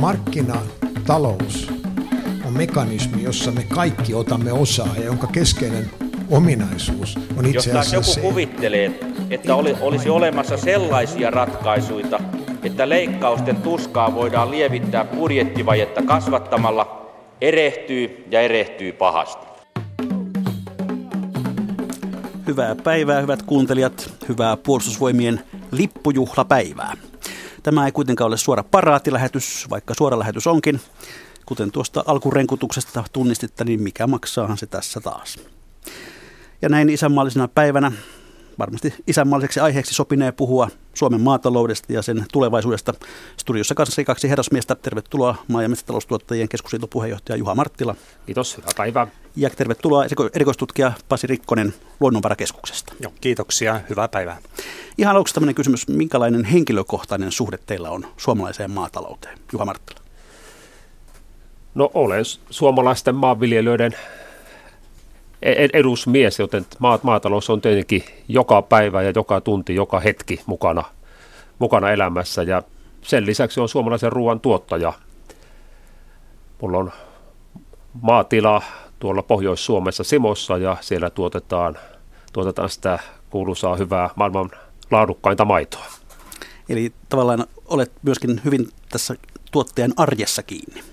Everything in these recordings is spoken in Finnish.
Markkinatalous on mekanismi, jossa me kaikki otamme osaa ja jonka keskeinen ominaisuus on itse Jos asiassa joku se, kuvittelee, että oli, olisi olemassa sellaisia ratkaisuja, että leikkausten tuskaa voidaan lievittää budjettivajetta kasvattamalla, erehtyy ja erehtyy pahasti. Hyvää päivää, hyvät kuuntelijat. Hyvää puolustusvoimien lippujuhlapäivää. Tämä ei kuitenkaan ole suora paraatilähetys, vaikka suora lähetys onkin. Kuten tuosta alkurenkutuksesta tunnistitte, niin mikä maksaahan se tässä taas. Ja näin isänmaallisena päivänä varmasti isänmaalliseksi aiheeksi sopinee puhua Suomen maataloudesta ja sen tulevaisuudesta. Studiossa kanssa kaksi herrasmiestä. Tervetuloa maa- ja metsätaloustuottajien keskusliiton puheenjohtaja Juha Marttila. Kiitos, hyvää päivää. Ja tervetuloa erikoistutkija Pasi Rikkonen Luonnonvarakeskuksesta. Joo, kiitoksia, hyvää päivää. Ihan aluksi tämmöinen kysymys, minkälainen henkilökohtainen suhde teillä on suomalaiseen maatalouteen? Juha Marttila. No olen suomalaisten maanviljelijöiden edusmies, joten maatalous on tietenkin joka päivä ja joka tunti, joka hetki mukana, mukana elämässä ja sen lisäksi on suomalaisen ruoan tuottaja. Mulla on maatila tuolla Pohjois-Suomessa Simossa ja siellä tuotetaan, tuotetaan sitä kuuluisaa hyvää maailman laadukkainta maitoa. Eli tavallaan olet myöskin hyvin tässä tuottajan arjessa kiinni.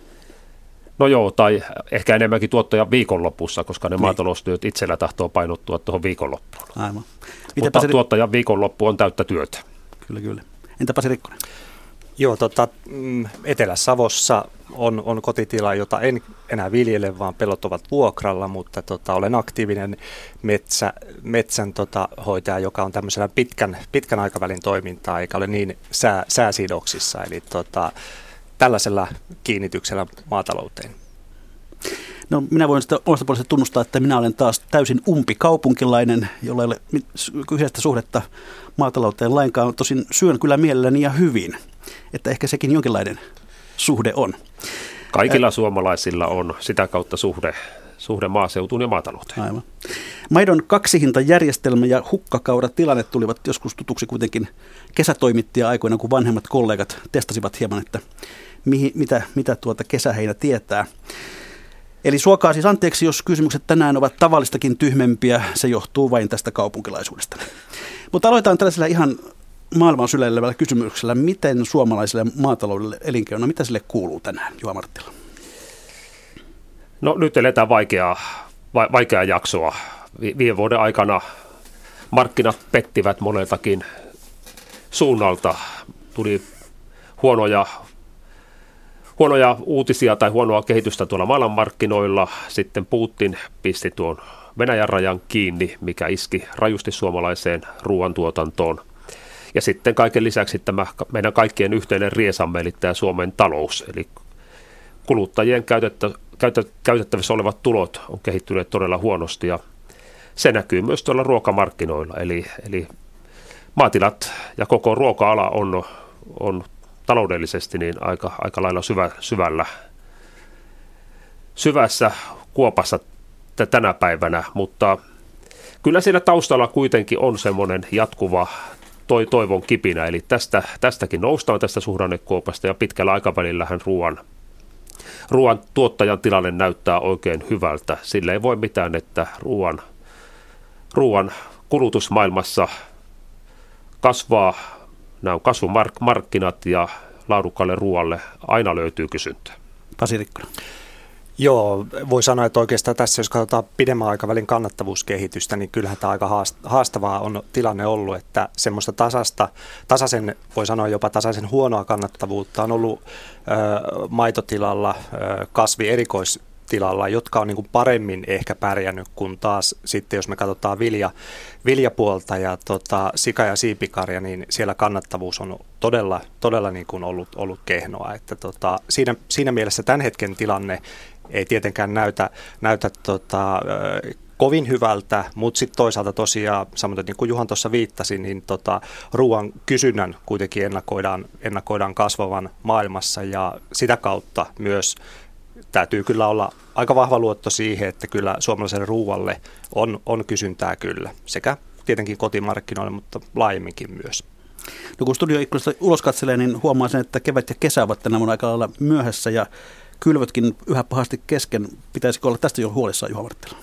No joo, tai ehkä enemmänkin tuottajan viikonlopussa, koska ne niin. maataloustyöt itsellä tahtoo painottua tuohon viikonloppuun. Aivan. Mutta se... tuottajan viikonloppu on täyttä työtä. Kyllä, kyllä. Entäpä se Rikkonen? Joo, tota, mm, Etelä-Savossa on, on kotitila, jota en enää viljele, vaan pellot ovat vuokralla, mutta tota, olen aktiivinen metsä, metsän tota, hoitaja, joka on tämmöisellä pitkän, pitkän aikavälin toimintaa, eikä ole niin sää, sääsidoksissa. Eli tota, tällaisella kiinnityksellä maatalouteen? No minä voin sitä omasta puolesta tunnustaa, että minä olen taas täysin umpikaupunkilainen, jolla ei ole kyseistä suhdetta maatalouteen lainkaan. Tosin syön kyllä mielelläni ja hyvin, että ehkä sekin jonkinlainen suhde on. Kaikilla Ä- suomalaisilla on sitä kautta suhde, suhde maaseutuun ja maatalouteen. Aivan. Maidon kaksihintajärjestelmä ja hukkakauratilanne tulivat joskus tutuksi kuitenkin kesätoimittajia aikoina, kun vanhemmat kollegat testasivat hieman, että mihin, mitä, mitä tuota kesäheinä tietää. Eli suokaa siis anteeksi, jos kysymykset tänään ovat tavallistakin tyhmempiä, se johtuu vain tästä kaupunkilaisuudesta. Mutta aloitetaan tällaisella ihan maailman syleilevällä kysymyksellä, miten suomalaiselle maataloudelle elinkeino, mitä sille kuuluu tänään, Juha Marttila? No nyt eletään vaikeaa, va, vaikeaa jaksoa. Viime vuoden aikana markkinat pettivät moneltakin suunnalta. Tuli huonoja huonoja uutisia tai huonoa kehitystä tuolla maailmanmarkkinoilla. Sitten Putin pisti tuon Venäjän rajan kiinni, mikä iski rajusti suomalaiseen ruoantuotantoon. Ja sitten kaiken lisäksi tämä meidän kaikkien yhteinen riesamme, eli tämä Suomen talous, eli kuluttajien käytettä, käytettävissä olevat tulot on kehittyneet todella huonosti ja se näkyy myös tuolla ruokamarkkinoilla. Eli, eli maatilat ja koko ruoka-ala on, on taloudellisesti niin aika, aika lailla syvä, syvällä, syvässä kuopassa t- tänä päivänä, mutta kyllä siinä taustalla kuitenkin on semmoinen jatkuva toi, toivon kipinä, eli tästä, tästäkin noustaan tästä suhdannekuopasta ja pitkällä aikavälillähän ruoan, ruoan tuottajan tilanne näyttää oikein hyvältä. Sillä ei voi mitään, että ruoan, ruoan kulutus maailmassa kasvaa nämä on kasvumarkkinat ja laadukkaalle ruoalle aina löytyy kysyntää. Pasi Rikkonen. Joo, voi sanoa, että oikeastaan tässä, jos katsotaan pidemmän aikavälin kannattavuuskehitystä, niin kyllähän tämä aika haastavaa on tilanne ollut, että semmoista tasasta, tasaisen, voi sanoa jopa tasaisen huonoa kannattavuutta on ollut ö, maitotilalla, ö, kasvi erikois tilalla, jotka on niin kuin paremmin ehkä pärjännyt kuin taas sitten, jos me katsotaan vilja, viljapuolta ja tota, sika- ja siipikarja, niin siellä kannattavuus on todella, todella niin kuin ollut, ollut kehnoa. Että tota, siinä, siinä mielessä tämän hetken tilanne ei tietenkään näytä, näytä tota, kovin hyvältä, mutta sitten toisaalta tosiaan, samoin niin kuin Juhan tuossa viittasi, niin tota, ruoan kysynnän kuitenkin ennakoidaan, ennakoidaan kasvavan maailmassa ja sitä kautta myös täytyy kyllä olla aika vahva luotto siihen, että kyllä suomalaiselle ruualle on, on kysyntää kyllä, sekä tietenkin kotimarkkinoille, mutta laajemminkin myös. No kun studioikkunasta ulos katselee, niin huomaa sen, että kevät ja kesä ovat tänä vuonna aika lailla myöhässä ja kylvötkin yhä pahasti kesken. Pitäisikö olla tästä jo huolissaan, Juha Marttila?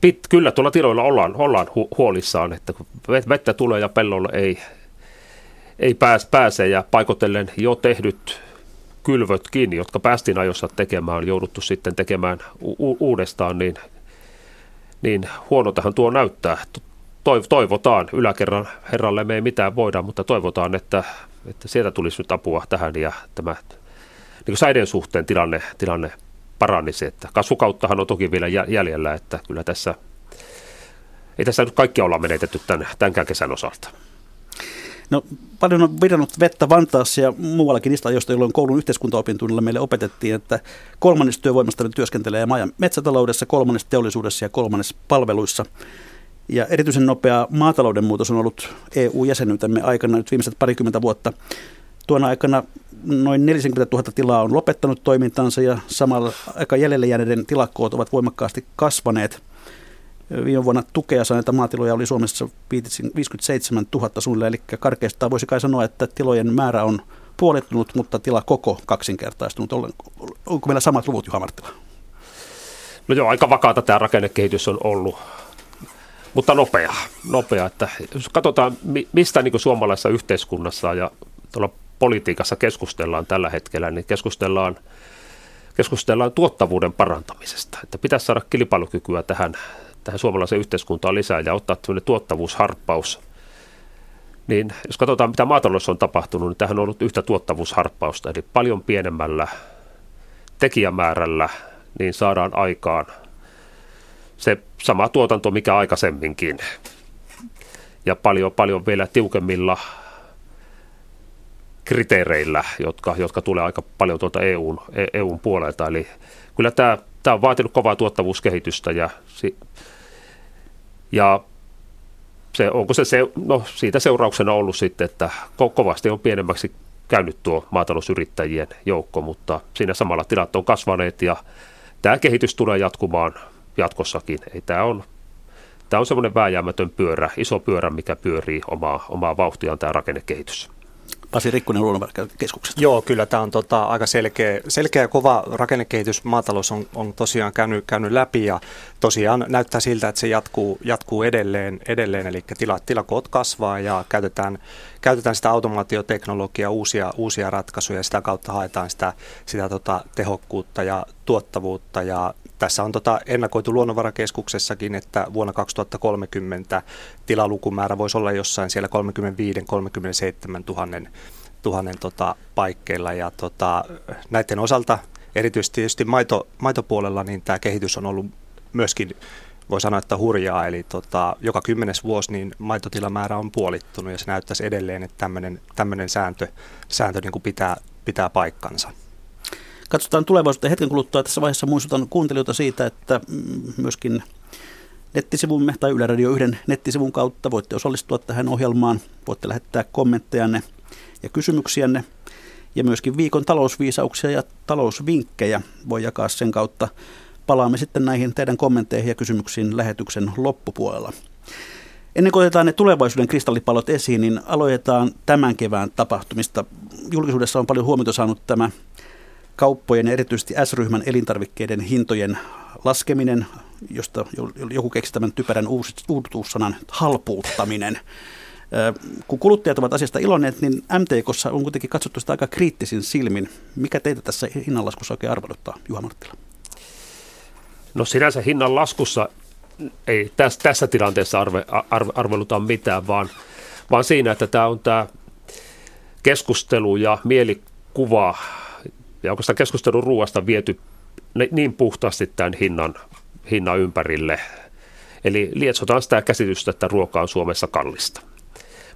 Pit, kyllä tuolla tiloilla ollaan, ollaan hu- huolissaan, että kun vettä tulee ja pellolle ei, ei pääs, pääse ja paikotellen jo tehdyt kylvötkin, jotka päästiin ajossa tekemään, on jouduttu sitten tekemään u- uudestaan, niin, niin huonotahan tuo näyttää. Toivotaan, yläkerran herralle me ei mitään voida, mutta toivotaan, että, että sieltä tulisi nyt apua tähän ja tämä niin säiden suhteen tilanne, tilanne paranisi. Että kasvukauttahan on toki vielä jäljellä, että kyllä tässä, ei tässä nyt kaikkia olla menetetty tämän, tämänkään kesän osalta. No paljon on virannut vettä Vantaassa ja muuallakin niistä ajoista, jolloin koulun yhteiskuntaopintunnilla meille opetettiin, että kolmannes työvoimasta työskentelee maa- ja metsätaloudessa, kolmannes teollisuudessa ja kolmannes palveluissa. Ja erityisen nopea maatalouden muutos on ollut EU-jäsenyytemme aikana nyt viimeiset parikymmentä vuotta. Tuona aikana noin 40 000 tilaa on lopettanut toimintansa ja samalla aika jäljelle jääneiden tilakoot ovat voimakkaasti kasvaneet. Viime vuonna tukea saaneita maatiloja oli Suomessa 57 000 suunnilleen, eli karkeastaan voisi kai sanoa, että tilojen määrä on puolittunut, mutta tila koko kaksinkertaistunut. Onko meillä samat luvut, Juha Marttila? No joo, aika vakaata tämä rakennekehitys on ollut, mutta nopea. nopea että jos katsotaan, mistä niin suomalaisessa yhteiskunnassa ja tuolla politiikassa keskustellaan tällä hetkellä, niin keskustellaan, keskustellaan tuottavuuden parantamisesta. Että pitäisi saada kilpailukykyä tähän, tähän suomalaiseen yhteiskuntaan lisää ja ottaa tämmöinen tuottavuusharppaus. Niin jos katsotaan, mitä maataloudessa on tapahtunut, niin tähän on ollut yhtä tuottavuusharppausta, eli paljon pienemmällä tekijämäärällä niin saadaan aikaan se sama tuotanto, mikä aikaisemminkin. Ja paljon, paljon vielä tiukemmilla kriteereillä, jotka, jotka tulee aika paljon tuolta EUn, EUn puolelta. Eli kyllä tämä, tämä on vaatinut kovaa tuottavuuskehitystä ja, ja se, onko se, se, no siitä seurauksena ollut sitten, että ko, kovasti on pienemmäksi käynyt tuo maatalousyrittäjien joukko, mutta siinä samalla tilat on kasvaneet ja tämä kehitys tulee jatkumaan jatkossakin. Ei, tämä on, tämä on semmoinen vääjäämätön pyörä, iso pyörä, mikä pyörii omaa, omaa vauhtiaan tämä rakennekehitys. Pasi Rikkunen luonnonvarakeskuksesta. Joo, kyllä tämä on tota, aika selkeä, selkeä ja kova rakennekehitys. Maatalous on, on tosiaan käynyt, käynyt läpi ja tosiaan näyttää siltä, että se jatkuu, jatkuu edelleen, edelleen, eli tila, tilakoot kasvaa ja käytetään, käytetään sitä automaatioteknologiaa, uusia, uusia ratkaisuja. Ja sitä kautta haetaan sitä, sitä tota, tehokkuutta ja tuottavuutta. Ja tässä on tota ennakoitu luonnonvarakeskuksessakin, että vuonna 2030 tilalukumäärä voisi olla jossain siellä 35-37 tuhannen, tuhannen tota paikkeilla. Ja tota, näiden osalta, erityisesti maito, maitopuolella, niin tämä kehitys on ollut myöskin voi sanoa, että hurjaa, eli tota, joka kymmenes vuosi niin maitotilamäärä on puolittunut ja se näyttäisi edelleen, että tämmöinen sääntö, sääntö niin kuin pitää, pitää paikkansa. Katsotaan tulevaisuutta hetken kuluttua. Tässä vaiheessa muistutan kuuntelijoita siitä, että myöskin nettisivumme tai Yle Radio 1 nettisivun kautta voitte osallistua tähän ohjelmaan. Voitte lähettää kommenttejanne ja kysymyksiänne. Ja myöskin viikon talousviisauksia ja talousvinkkejä voi jakaa sen kautta. Palaamme sitten näihin teidän kommentteihin ja kysymyksiin lähetyksen loppupuolella. Ennen kuin otetaan ne tulevaisuuden kristallipalot esiin, niin aloitetaan tämän kevään tapahtumista. Julkisuudessa on paljon huomiota saanut tämä kauppojen ja erityisesti S-ryhmän elintarvikkeiden hintojen laskeminen, josta joku keksi tämän typerän uutuussanan halpuuttaminen. Kun kuluttajat ovat asiasta iloneet, niin MTKssa on kuitenkin katsottu sitä aika kriittisin silmin. Mikä teitä tässä hinnanlaskussa oikein arveluttaa, Juha Marttila? No sinänsä hinnan laskussa ei tässä, tässä tilanteessa arve, arve, arveluta mitään, vaan, vaan siinä, että tämä on tämä keskustelu ja mielikuva ja onko sitä keskustelun ruoasta viety niin puhtaasti tämän hinnan, hinnan ympärille. Eli lietsotaan sitä käsitystä, että ruoka on Suomessa kallista.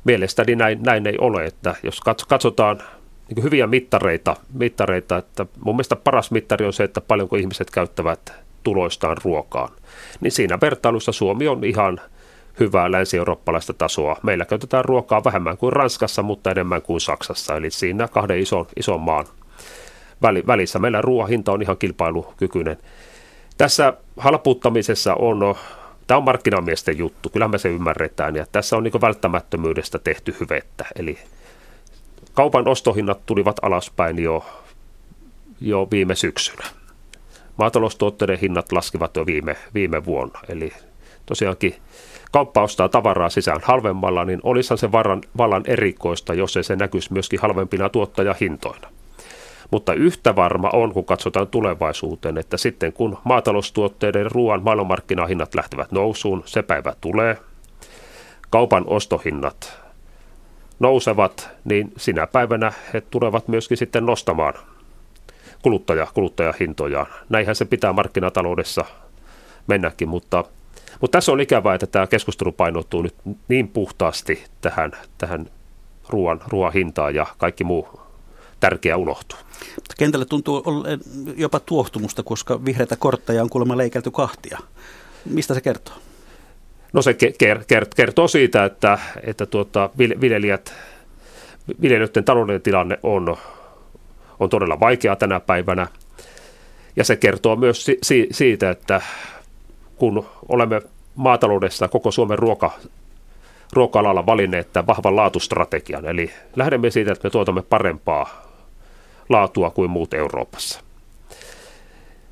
Mielestäni näin, näin ei ole, että jos katsotaan niin hyviä mittareita, mittareita, että mun mielestä paras mittari on se, että paljonko ihmiset käyttävät tuloistaan ruokaan. Niin siinä vertailussa Suomi on ihan hyvää länsi-eurooppalaista tasoa. Meillä käytetään ruokaa vähemmän kuin Ranskassa, mutta enemmän kuin Saksassa. Eli siinä kahden ison, ison maan välissä. Meillä ruoan hinta on ihan kilpailukykyinen. Tässä halpuuttamisessa on tämä on markkinamiesten juttu, kyllä me se ymmärretään ja tässä on niin välttämättömyydestä tehty hyvettä. Eli kaupan ostohinnat tulivat alaspäin jo, jo viime syksynä. Maataloustuotteiden hinnat laskivat jo viime, viime vuonna, eli tosiaankin kauppa ostaa tavaraa sisään halvemmalla, niin olisihan se varan, vallan erikoista, jos ei se näkyisi myöskin halvempina tuottajahintoina. Mutta yhtä varma on, kun katsotaan tulevaisuuteen, että sitten kun maataloustuotteiden ruoan maailmanmarkkinahinnat lähtevät nousuun, se päivä tulee, kaupan ostohinnat nousevat, niin sinä päivänä he tulevat myöskin sitten nostamaan kuluttaja, kuluttajahintojaan. Näinhän se pitää markkinataloudessa mennäkin, mutta, mutta tässä on ikävää, että tämä keskustelu painottuu nyt niin puhtaasti tähän, tähän ruoan, ruoan hintaan ja kaikki muu tärkeä unohtuu. Kentälle tuntuu jopa tuohtumusta, koska vihreitä kortteja on kuulemma leikelty kahtia. Mistä se kertoo? No se kertoo siitä, että, että tuota, viljelijät, viljelijöiden taloudellinen tilanne on, on todella vaikea tänä päivänä. Ja se kertoo myös si- siitä, että kun olemme maataloudessa koko Suomen ruoka, ruoka-alalla valinneet tämän vahvan laatustrategian, eli lähdemme siitä, että me tuotamme parempaa laatua kuin muut Euroopassa.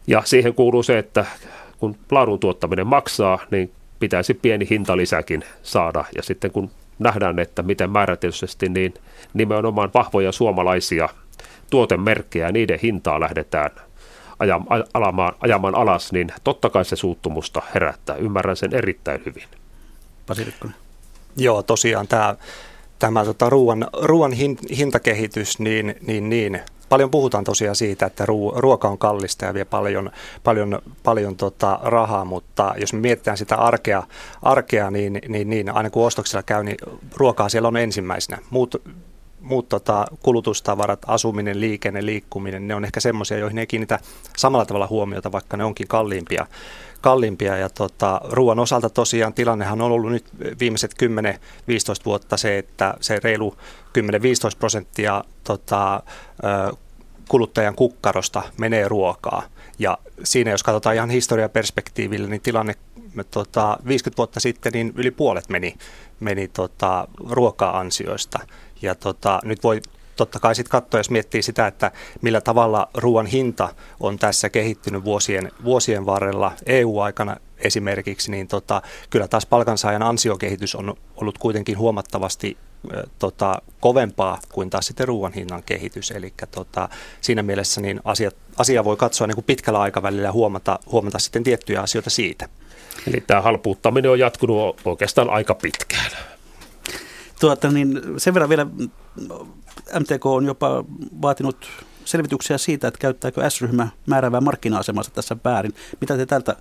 Ja siihen kuuluu se, että kun laadun tuottaminen maksaa, niin pitäisi pieni hintalisäkin saada. Ja sitten kun nähdään, että miten määrätietoisesti, niin nimenomaan vahvoja suomalaisia tuotemerkkejä, niiden hintaa lähdetään ajamaan, ajamaan alas, niin totta kai se suuttumusta herättää. Ymmärrän sen erittäin hyvin. Pasi Joo, tosiaan tämä, tämä tota, ruoan, ruoan hintakehitys, niin, niin, niin paljon puhutaan tosiaan siitä, että ruoka on kallista ja vie paljon, paljon, paljon tota rahaa, mutta jos me mietitään sitä arkea, arkea niin, niin, niin aina kun ostoksella käy, niin ruokaa siellä on ensimmäisenä. Muut, muut tota, kulutustavarat, asuminen, liikenne, liikkuminen, ne on ehkä semmoisia, joihin ei kiinnitä samalla tavalla huomiota, vaikka ne onkin kalliimpia. kalliimpia. Ja tota, ruoan osalta tosiaan tilannehan on ollut nyt viimeiset 10-15 vuotta se, että se reilu 10-15 prosenttia tota, kuluttajan kukkarosta menee ruokaa. Ja siinä, jos katsotaan ihan historiaperspektiivillä, niin tilanne tota, 50 vuotta sitten niin yli puolet meni, meni tota, ruoka-ansioista. Ja tota, nyt voi totta kai sitten katsoa, jos miettii sitä, että millä tavalla ruoan hinta on tässä kehittynyt vuosien, vuosien varrella EU-aikana esimerkiksi, niin tota, kyllä taas palkansaajan ansiokehitys on ollut kuitenkin huomattavasti tota, kovempaa kuin taas sitten ruoan hinnan kehitys. Eli tota, siinä mielessä niin asia, asia voi katsoa niin kuin pitkällä aikavälillä ja huomata, huomata sitten tiettyjä asioita siitä. Eli tämä halpuuttaminen on jatkunut oikeastaan aika pitkään. Tuota, niin sen verran vielä MTK on jopa vaatinut selvityksiä siitä, että käyttääkö S-ryhmä määräävää markkina-asemansa tässä väärin. Mitä te tältä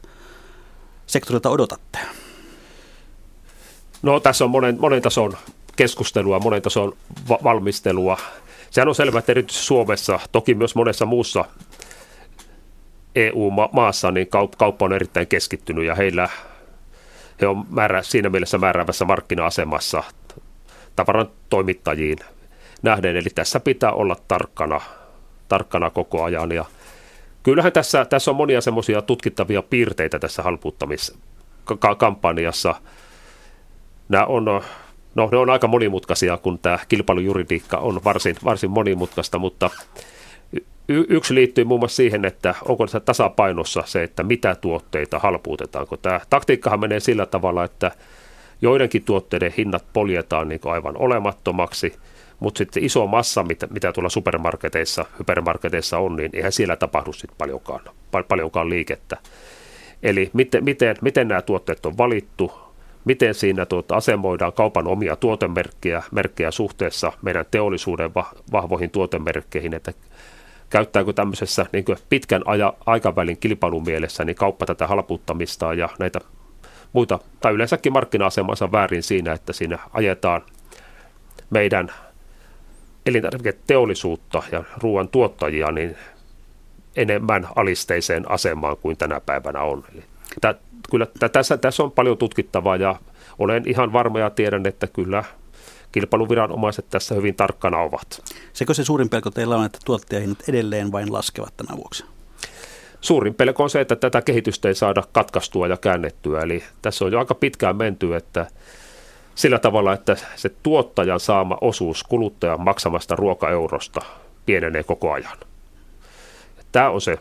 sektorilta odotatte? No tässä on monen, monen tason keskustelua, monen tason va- valmistelua. Sehän on selvä, että erityisesti Suomessa, toki myös monessa muussa EU-maassa, niin kauppa on erittäin keskittynyt ja heillä he on määrä, siinä mielessä määräävässä markkina-asemassa tavaran toimittajiin nähden. Eli tässä pitää olla tarkkana, tarkkana koko ajan. Ja kyllähän tässä, tässä on monia semmoisia tutkittavia piirteitä tässä halpuuttamiskampanjassa. Nämä on No ne on aika monimutkaisia, kun tämä kilpailujuridiikka on varsin, varsin monimutkaista, mutta y- yksi liittyy muun muassa siihen, että onko se tasapainossa se, että mitä tuotteita halpuutetaan. Kun tämä taktiikkahan menee sillä tavalla, että joidenkin tuotteiden hinnat poljetaan niin aivan olemattomaksi, mutta sitten iso massa, mitä, mitä tuolla supermarketeissa, hypermarketeissa on, niin eihän siellä tapahdu sitten paljonkaan, paljonkaan liikettä. Eli miten, miten, miten nämä tuotteet on valittu, miten siinä tuota, asemoidaan kaupan omia tuotemerkkejä merkkejä suhteessa meidän teollisuuden vahvoihin tuotemerkkeihin, että käyttääkö tämmöisessä niin pitkän aja, aikavälin kilpailun mielessä niin kauppa tätä halpuuttamista ja näitä muita, tai yleensäkin markkina-asemansa väärin siinä, että siinä ajetaan meidän elintarviketeollisuutta ja ruoan tuottajia niin enemmän alisteiseen asemaan kuin tänä päivänä on. Eli kyllä tässä, tässä on paljon tutkittavaa ja olen ihan varma ja tiedän, että kyllä kilpailuviranomaiset tässä hyvin tarkkana ovat. Sekö se suurin pelko teillä on, että tuottajahinnat edelleen vain laskevat tämän vuoksi? Suurin pelko on se, että tätä kehitystä ei saada katkaistua ja käännettyä. Eli tässä on jo aika pitkään menty, että sillä tavalla, että se tuottajan saama osuus kuluttajan maksamasta ruokaeurosta pienenee koko ajan. Tämä on se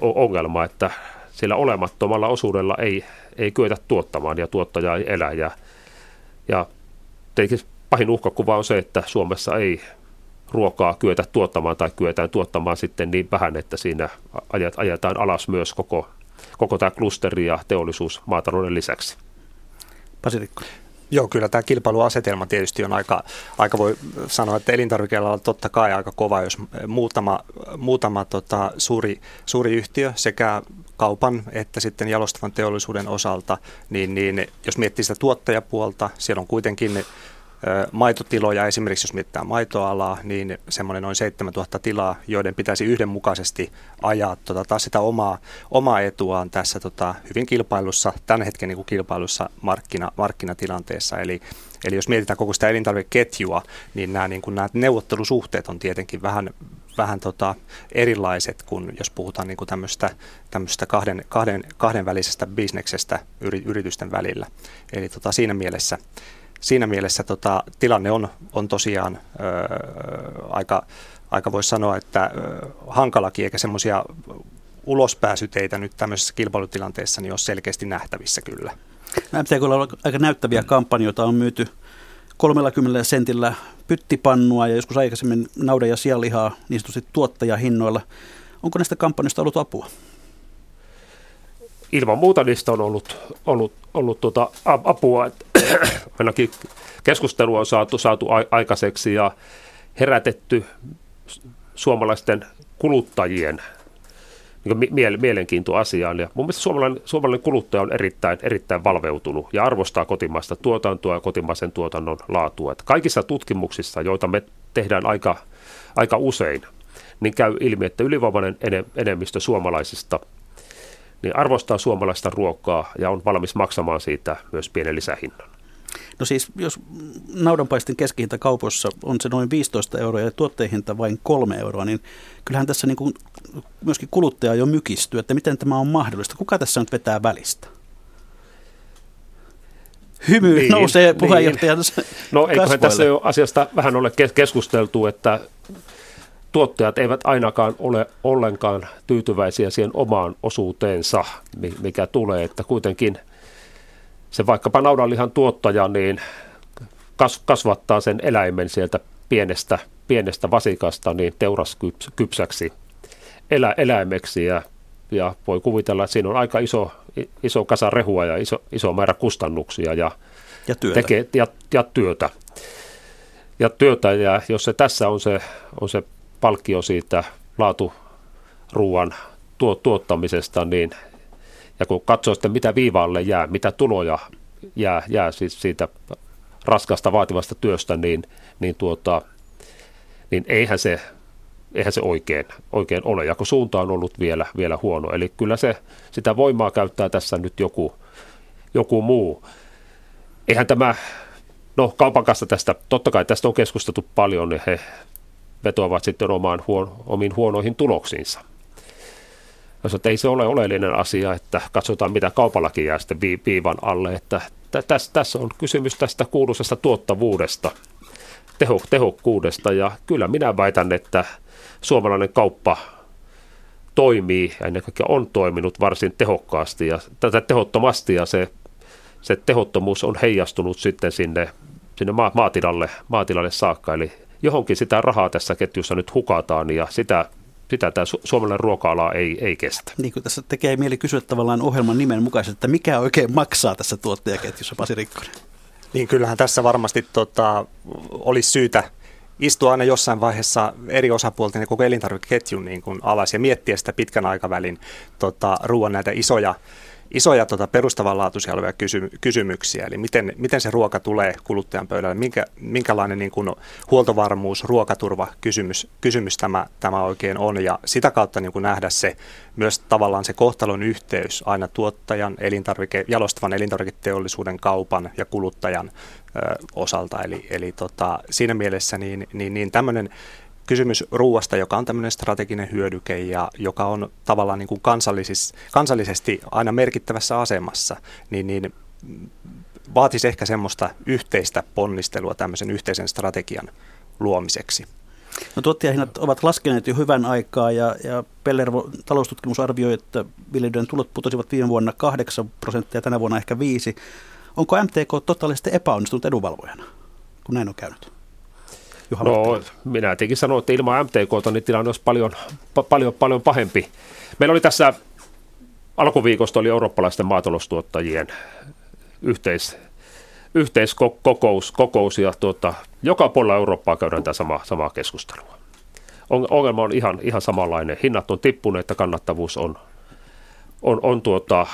ongelma, että sillä olemattomalla osuudella ei, ei kyetä tuottamaan ja tuottaja ei elä. Ja, ja pahin uhkakuva on se, että Suomessa ei ruokaa kyetä tuottamaan tai kyetään tuottamaan sitten niin vähän, että siinä ajetaan alas myös koko, koko tämä klusteri ja teollisuus maatalouden lisäksi. Pasirikko. Joo, kyllä tämä kilpailuasetelma tietysti on aika, aika voi sanoa, että elintarvikealla on totta kai aika kova, jos muutama, muutama tota, suuri, suuri yhtiö sekä kaupan että sitten jalostavan teollisuuden osalta, niin, niin jos miettii sitä tuottajapuolta, siellä on kuitenkin maitotiloja, esimerkiksi jos mietitään maitoalaa, niin semmoinen noin 7000 tilaa, joiden pitäisi yhdenmukaisesti ajaa tota, taas sitä omaa, omaa etuaan tässä tota, hyvin kilpailussa, tämän hetken niin kuin kilpailussa markkina, markkinatilanteessa. Eli, eli jos mietitään koko sitä elintarvikeketjua, niin nämä, niin kuin nämä neuvottelusuhteet on tietenkin vähän, vähän tota erilaiset kuin jos puhutaan niin kuin tämmöistä, tämmöistä kahden, kahden, kahdenvälisestä bisneksestä yritysten välillä. Eli tota, siinä mielessä siinä mielessä tota, tilanne on, on tosiaan ö, aika, aika voisi sanoa, että ö, hankalakin, eikä semmoisia ulospääsyteitä nyt tämmöisessä kilpailutilanteessa niin ole selkeästi nähtävissä kyllä. MTKlla on aika näyttäviä kampanjoita, on myyty 30 sentillä pyttipannua ja joskus aikaisemmin nauda- ja sianlihaa niin sanotusti tuottajahinnoilla. Onko näistä kampanjoista ollut apua? Ilman muuta niistä on ollut, ollut, ollut tuota apua. Ainakin keskustelua on saatu, saatu aikaiseksi ja herätetty suomalaisten kuluttajien niin mie- mielenkiinto asiaan. Ja mun mielestä suomalainen, suomalainen kuluttaja on erittäin, erittäin valveutunut ja arvostaa kotimaista tuotantoa ja kotimaisen tuotannon laatua. Että kaikissa tutkimuksissa, joita me tehdään aika, aika usein, niin käy ilmi, että ylivoimainen enemmistö suomalaisista – niin arvostaa suomalaista ruokaa ja on valmis maksamaan siitä myös pienen lisähinnan. No siis, jos naudanpaistin keskihinta kaupoissa on se noin 15 euroa ja tuotteihinta vain 3 euroa, niin kyllähän tässä niin kuin myöskin kuluttaja jo mykistyy, että miten tämä on mahdollista. Kuka tässä nyt vetää välistä? Hymy niin, nousee puheenjohtajan niin. No eiköhän tässä jo asiasta vähän ole keskusteltu, että tuottajat eivät ainakaan ole ollenkaan tyytyväisiä siihen omaan osuuteensa, mikä tulee, että kuitenkin se vaikkapa naudanlihan tuottaja niin kasvattaa sen eläimen sieltä pienestä, pienestä vasikasta niin teuraskypsäksi elä, eläimeksi ja, ja voi kuvitella, että siinä on aika iso, iso kasa rehua ja iso, iso määrä kustannuksia ja, ja työtä. Tekee, ja, ja työtä. Ja työtä, ja jos se tässä on se, on se palkkio siitä laaturuuan tuo, tuottamisesta, niin ja kun katsoo sitten mitä viivaalle jää, mitä tuloja jää, jää siis siitä raskasta vaativasta työstä, niin, niin, tuota, niin eihän se, eihän se oikein, oikein ole. Ja kun suunta on ollut vielä, vielä huono. Eli kyllä se, sitä voimaa käyttää tässä nyt joku, joku muu. Eihän tämä, no kaupan kanssa tästä, totta kai tästä on keskusteltu paljon, niin he vetoavat sitten omaan huon, omiin huonoihin tuloksiinsa. Jos ei se ole oleellinen asia, että katsotaan mitä kaupallakin jää sitten viivan alle, että tässä, tässä on kysymys tästä kuuluisesta tuottavuudesta, teho, tehokkuudesta ja kyllä minä väitän, että suomalainen kauppa toimii ja ennen kaikkea on toiminut varsin tehokkaasti ja tätä tehottomasti ja se, se tehottomuus on heijastunut sitten sinne, sinne maatilalle, maatilalle saakka, eli johonkin sitä rahaa tässä ketjussa nyt hukataan ja sitä sitä tämä su- suomalainen ruoka-ala ei, ei kestä. Niin kuin tässä tekee mieli kysyä tavallaan ohjelman nimen mukaisesti, että mikä oikein maksaa tässä tuottajaketjussa, Pasi Rikkonen? Niin kyllähän tässä varmasti tota, olisi syytä istua aina jossain vaiheessa eri osapuolten ja koko elintarvikeketjun niin kuin alas ja miettiä sitä pitkän aikavälin tota, ruoan näitä isoja isoja tota, perustavanlaatuisia olevia kysy- kysymyksiä, eli miten, miten se ruoka tulee kuluttajan pöydälle, minkä, minkälainen niin kuin, huoltovarmuus, ruokaturva kysymys, kysymys tämä, tämä oikein on, ja sitä kautta niin kuin, nähdä se myös tavallaan se kohtalon yhteys aina tuottajan, elintarvike, jalostavan elintarviketeollisuuden, kaupan ja kuluttajan ö, osalta, eli, eli tota, siinä mielessä niin, niin, niin tämmöinen kysymys ruuasta, joka on tämmöinen strateginen hyödyke ja joka on tavallaan niin kuin kansallisesti aina merkittävässä asemassa, niin, niin vaatisi ehkä semmoista yhteistä ponnistelua tämmöisen yhteisen strategian luomiseksi. No tuottajahinnat ovat laskeneet jo hyvän aikaa ja, ja Pellervo taloustutkimus arvioi, että viljelijöiden tulot putosivat viime vuonna 8 prosenttia, tänä vuonna ehkä 5. Onko MTK totaalisesti epäonnistunut edunvalvojana, kun näin on käynyt? Juha no, minä tietenkin sanoin, että ilman MTK niin tilanne olisi paljon, pa- paljon, paljon pahempi. Meillä oli tässä alkuviikosta oli eurooppalaisten maataloustuottajien yhteis, yhteiskokous kokous, ja tuota, joka puolella Eurooppaa käydään tämä sama, samaa keskustelua. Ongelma on ihan, ihan samanlainen. Hinnat on tippuneet ja kannattavuus on, on, on tuota,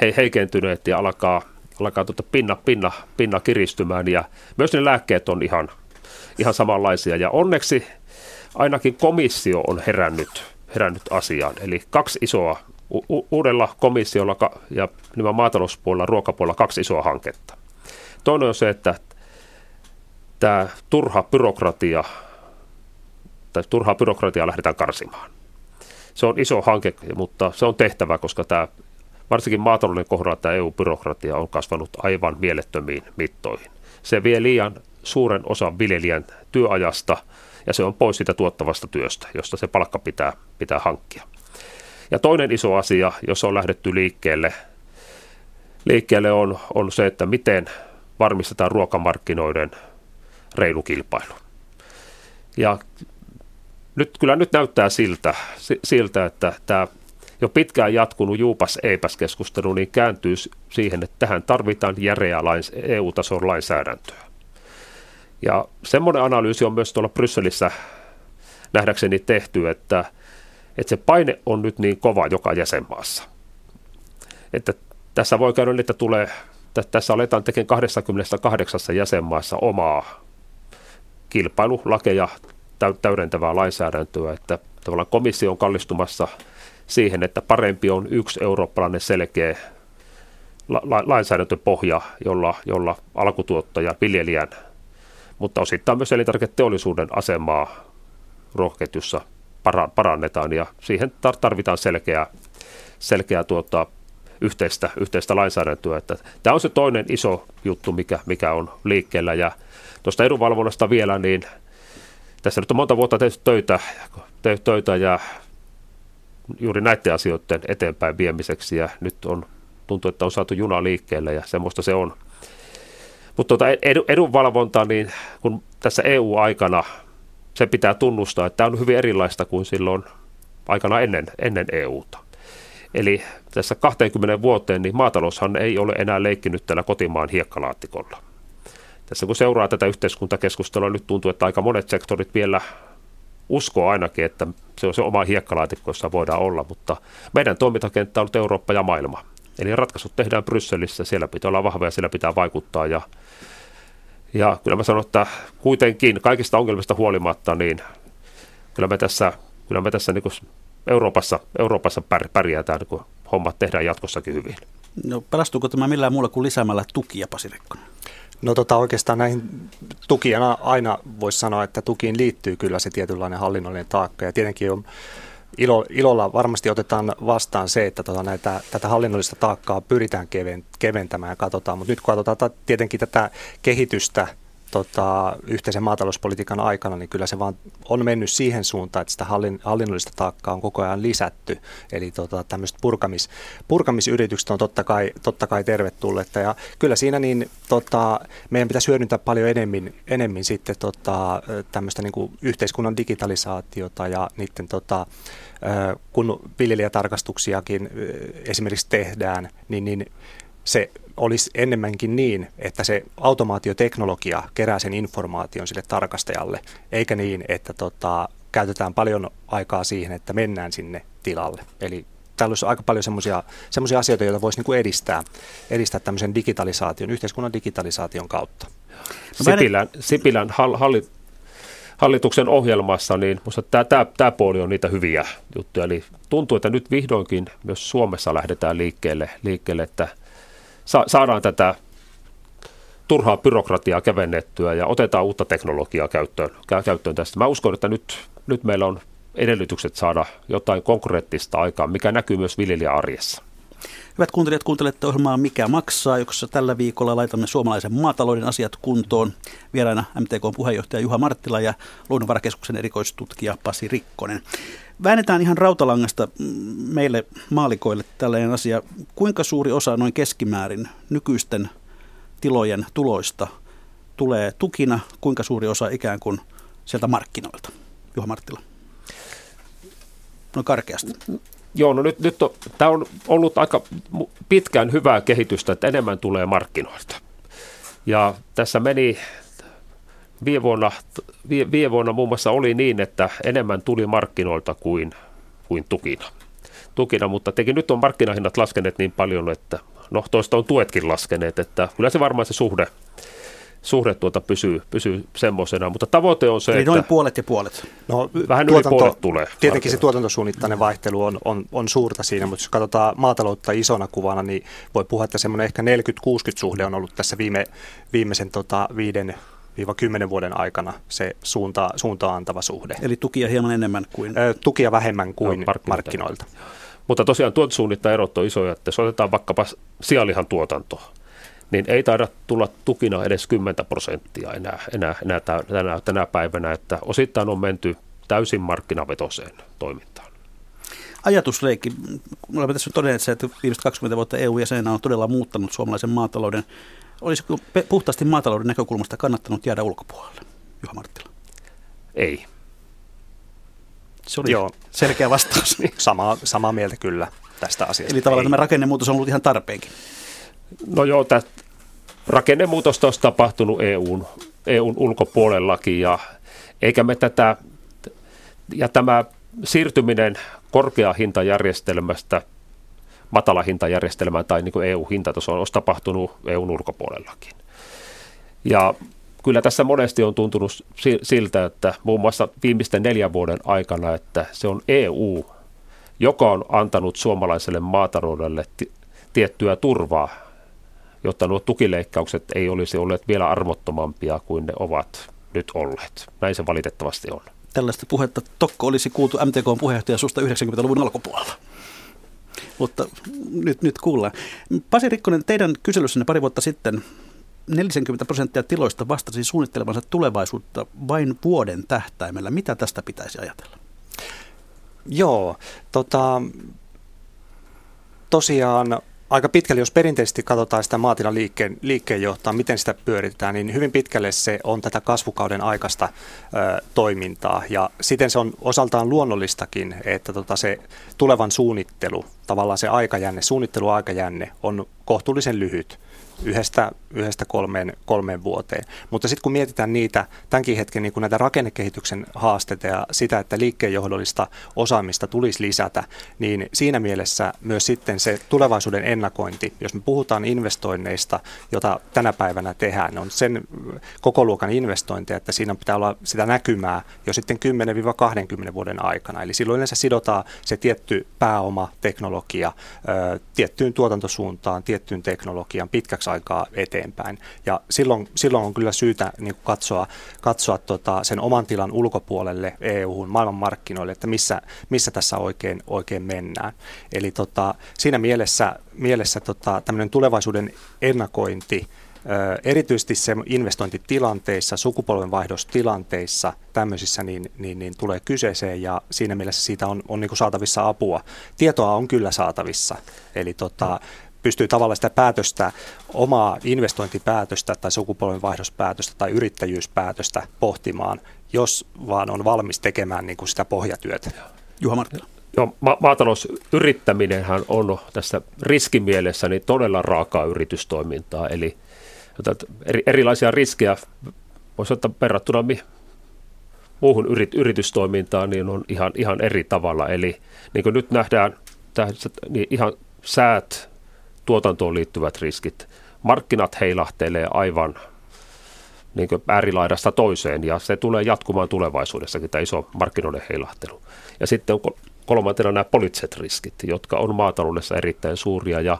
he, heikentyneet ja alkaa, alkaa tuota pinna, pinna, pinna kiristymään ja myös ne lääkkeet on ihan, ihan samanlaisia. Ja onneksi ainakin komissio on herännyt, herännyt asiaan. Eli kaksi isoa, u- uudella komissiolla ja nimenomaan maatalouspuolella, ruokapuolella kaksi isoa hanketta. Toinen on se, että tämä turha byrokratia, tai turhaa byrokratiaa lähdetään karsimaan. Se on iso hanke, mutta se on tehtävä, koska tämä, varsinkin maatalouden kohdalla tämä EU-byrokratia on kasvanut aivan mielettömiin mittoihin. Se vie liian suuren osan viljelijän työajasta ja se on pois siitä tuottavasta työstä, josta se palkka pitää, pitää hankkia. Ja toinen iso asia, jos on lähdetty liikkeelle, liikkeelle on, on se, että miten varmistetaan ruokamarkkinoiden reilu kilpailu. Ja nyt, kyllä nyt näyttää siltä, siltä, että tämä jo pitkään jatkunut juupas-eipäs-keskustelu niin kääntyy siihen, että tähän tarvitaan lains, EU-tason lainsäädäntöä. Ja semmoinen analyysi on myös tuolla Brysselissä nähdäkseni tehty, että, että se paine on nyt niin kova joka jäsenmaassa. Että tässä voi käydä, että tulee, tässä aletaan tekemään 28 jäsenmaassa omaa kilpailulakeja täydentävää lainsäädäntöä, että tavallaan komissio on kallistumassa siihen, että parempi on yksi eurooppalainen selkeä la- lainsäädäntöpohja, jolla, jolla alkutuottaja, viljelijän, mutta osittain myös elintarviketeollisuuden asemaa ruokaketjussa para- parannetaan ja siihen tarvitaan selkeää, selkeää tuota, yhteistä, yhteistä lainsäädäntöä. Että tämä on se toinen iso juttu, mikä, mikä on liikkeellä ja Tuosta edunvalvonnasta vielä, niin tässä nyt on monta vuotta tehty töitä, tehty töitä ja juuri näiden asioiden eteenpäin viemiseksi ja nyt on, tuntuu, että on saatu juna liikkeelle ja semmoista se on. Mutta tuota edunvalvonta, niin kun tässä EU-aikana se pitää tunnustaa, että tämä on hyvin erilaista kuin silloin aikana ennen, ennen EUta. Eli tässä 20 vuoteen niin maataloushan ei ole enää leikkinyt tällä kotimaan hiekkalaatikolla tässä kun seuraa tätä yhteiskuntakeskustelua, nyt tuntuu, että aika monet sektorit vielä uskoo ainakin, että se on se oma hiekkalaatikko, jossa voidaan olla, mutta meidän toimintakenttä on ollut Eurooppa ja maailma. Eli ratkaisut tehdään Brysselissä, siellä pitää olla vahva ja siellä pitää vaikuttaa ja ja kyllä mä sanon, että kuitenkin kaikista ongelmista huolimatta, niin kyllä me tässä, kyllä me tässä niin Euroopassa, Euroopassa pärjätään, kun hommat tehdään jatkossakin hyvin. No pelastuuko tämä millään muulla kuin lisäämällä tukia, Pasi Rekkonen? No tota, oikeastaan näihin tukiana aina voisi sanoa, että tukiin liittyy kyllä se tietynlainen hallinnollinen taakka ja tietenkin on ilo, ilolla varmasti otetaan vastaan se, että tota näitä, tätä hallinnollista taakkaa pyritään keventämään ja katsotaan, mutta nyt kun katsotaan tietenkin tätä kehitystä tota, yhteisen maatalouspolitiikan aikana, niin kyllä se vaan on mennyt siihen suuntaan, että sitä hallin, hallinnollista taakkaa on koko ajan lisätty. Eli tota, tämmöiset purkamis, purkamisyritykset on totta kai, totta kai tervetulleita. Ja kyllä siinä niin, tota, meidän pitäisi hyödyntää paljon enemmän, enemmän sitten tota, tämmöistä niin kuin yhteiskunnan digitalisaatiota ja niiden tota, kun viljelijätarkastuksiakin esimerkiksi tehdään, niin, niin se olisi enemmänkin niin, että se automaatioteknologia kerää sen informaation sille tarkastajalle, eikä niin, että tota, käytetään paljon aikaa siihen, että mennään sinne tilalle. Eli täällä olisi aika paljon semmoisia asioita, joita voisi niinku edistää, edistää tämmöisen digitalisaation, yhteiskunnan digitalisaation kautta. No Sipilän, Sipilän hallit, hallituksen ohjelmassa, niin minusta tämä, tämä, tämä puoli on niitä hyviä juttuja. Eli tuntuu, että nyt vihdoinkin myös Suomessa lähdetään liikkeelle, liikkeelle että – sa- saadaan tätä turhaa byrokratiaa kevennettyä ja otetaan uutta teknologiaa käyttöön, käyttöön tästä. Mä uskon, että nyt, nyt meillä on edellytykset saada jotain konkreettista aikaa, mikä näkyy myös viljelijän arjessa. Hyvät kuuntelijat, kuuntelette ohjelmaa Mikä maksaa, jossa tällä viikolla laitamme suomalaisen maatalouden asiat kuntoon. Vieraina MTK puheenjohtaja Juha Marttila ja Luonnonvarakeskuksen erikoistutkija Pasi Rikkonen. Väännetään ihan rautalangasta meille maalikoille tällainen asia. Kuinka suuri osa noin keskimäärin nykyisten tilojen tuloista tulee tukina, kuinka suuri osa ikään kuin sieltä markkinoilta? Juha Marttila. No karkeasti. Joo, no nyt, nyt on, tämä on ollut aika pitkään hyvää kehitystä, että enemmän tulee markkinoilta. Ja tässä meni viime vuonna, viime vuonna muun muassa oli niin, että enemmän tuli markkinoilta kuin, kuin tukina. tukina. Mutta tekin nyt on markkinahinnat laskeneet niin paljon, että no toista on tuetkin laskeneet, että kyllä se varmaan se suhde, suhde tuota pysyy, pysyy semmoisena, mutta tavoite on se, Eli että... noin puolet ja puolet. No, vähän tuotanto, yli puolet tulee. Tietenkin se tuotantosuunnittainen vaihtelu on, on, on suurta siinä, mutta jos katsotaan maataloutta isona kuvana, niin voi puhua, että semmoinen ehkä 40-60 suhde on ollut tässä viime, viimeisen tota, viiden 10 vuoden aikana se suunta, suuntaa antava suhde. Eli tukia hieman enemmän kuin... Tukia vähemmän kuin no, markkinoilta. markkinoilta. Mutta tosiaan tuotantosuunnittain erot on isoja, että jos otetaan vaikkapa sialihan tuotanto, niin ei taida tulla tukina edes 10 prosenttia enää, enää, enää tänä, tänä päivänä, että osittain on menty täysin markkinavetoseen toimintaan. Ajatusleikki. Me olemme tässä todenneet että viimeiset 20 vuotta EU-jäsenenä on todella muuttanut suomalaisen maatalouden. Olisiko puhtaasti maatalouden näkökulmasta kannattanut jäädä ulkopuolelle, Juha Marttila? Ei. Se oli Joo. selkeä vastaus. samaa, samaa mieltä kyllä tästä asiasta. Eli tavallaan Ei. tämä rakennemuutos on ollut ihan tarpeenkin. No joo, tämä rakennemuutosta olisi tapahtunut EUn, EUn ulkopuolellakin ja eikä me tätä, ja tämä siirtyminen korkeahintajärjestelmästä matalahintajärjestelmään tai niin EU-hintatasoon olisi tapahtunut EUn ulkopuolellakin. Ja kyllä tässä monesti on tuntunut siltä, että muun muassa viimeisten neljän vuoden aikana, että se on EU, joka on antanut suomalaiselle maataloudelle tiettyä turvaa, jotta nuo tukileikkaukset ei olisi olleet vielä armottomampia kuin ne ovat nyt olleet. Näin se valitettavasti on. Tällaista puhetta Tokko olisi kuultu MTK puheenjohtaja susta 90-luvun alkupuolella. Mutta nyt, nyt kuullaan. Pasi Rikkonen, teidän kyselyssänne pari vuotta sitten 40 prosenttia tiloista vastasi suunnittelevansa tulevaisuutta vain vuoden tähtäimellä. Mitä tästä pitäisi ajatella? Joo, tota, tosiaan aika pitkälle, jos perinteisesti katsotaan sitä maatilan liikkeen, liikkeenjohtoa, miten sitä pyöritetään, niin hyvin pitkälle se on tätä kasvukauden aikaista ö, toimintaa. Ja siten se on osaltaan luonnollistakin, että tota se tulevan suunnittelu, tavallaan se aikajänne, suunnitteluaikajänne on kohtuullisen lyhyt yhdestä, yhdestä kolmeen, kolmeen vuoteen. Mutta sitten kun mietitään niitä tämänkin hetken niin näitä rakennekehityksen haasteita ja sitä, että liikkeenjohdollista osaamista tulisi lisätä, niin siinä mielessä myös sitten se tulevaisuuden ennakointi, jos me puhutaan investoinneista, jota tänä päivänä tehdään, on sen koko luokan investointeja, että siinä pitää olla sitä näkymää jo sitten 10-20 vuoden aikana. Eli silloin yleensä sidotaan se tietty pääoma, teknologia tiettyyn tuotantosuuntaan, tiettyyn teknologiaan pitkäksi aikaa eteenpäin. Ja silloin, silloin on kyllä syytä niin katsoa, katsoa tota sen oman tilan ulkopuolelle EU-hun, maailmanmarkkinoille, että missä, missä tässä oikein, oikein mennään. Eli tota, siinä mielessä, mielessä tota, tämmöinen tulevaisuuden ennakointi, erityisesti se investointitilanteissa, sukupolvenvaihdostilanteissa, tämmöisissä, niin, niin, niin tulee kyseeseen ja siinä mielessä siitä on, on niin saatavissa apua. Tietoa on kyllä saatavissa, eli tota, pystyy tavallaan sitä päätöstä, omaa investointipäätöstä tai sukupolvenvaihdospäätöstä tai yrittäjyyspäätöstä pohtimaan, jos vaan on valmis tekemään niin kuin sitä pohjatyötä. Juha Marttila. Joo, ma- maatalousyrittäminenhän on tässä riskimielessä niin todella raakaa yritystoimintaa, eli eri, erilaisia riskejä voisi ottaa verrattuna mi- muuhun yrit, yritystoimintaan, niin on ihan, ihan eri tavalla. Eli niin kuin nyt nähdään, täh, niin ihan säät, tuotantoon liittyvät riskit. Markkinat heilahtelee aivan niin äärilaidasta toiseen ja se tulee jatkumaan tulevaisuudessakin, tämä iso markkinoiden heilahtelu. Ja sitten on kolmantena nämä poliittiset riskit, jotka on maataloudessa erittäin suuria ja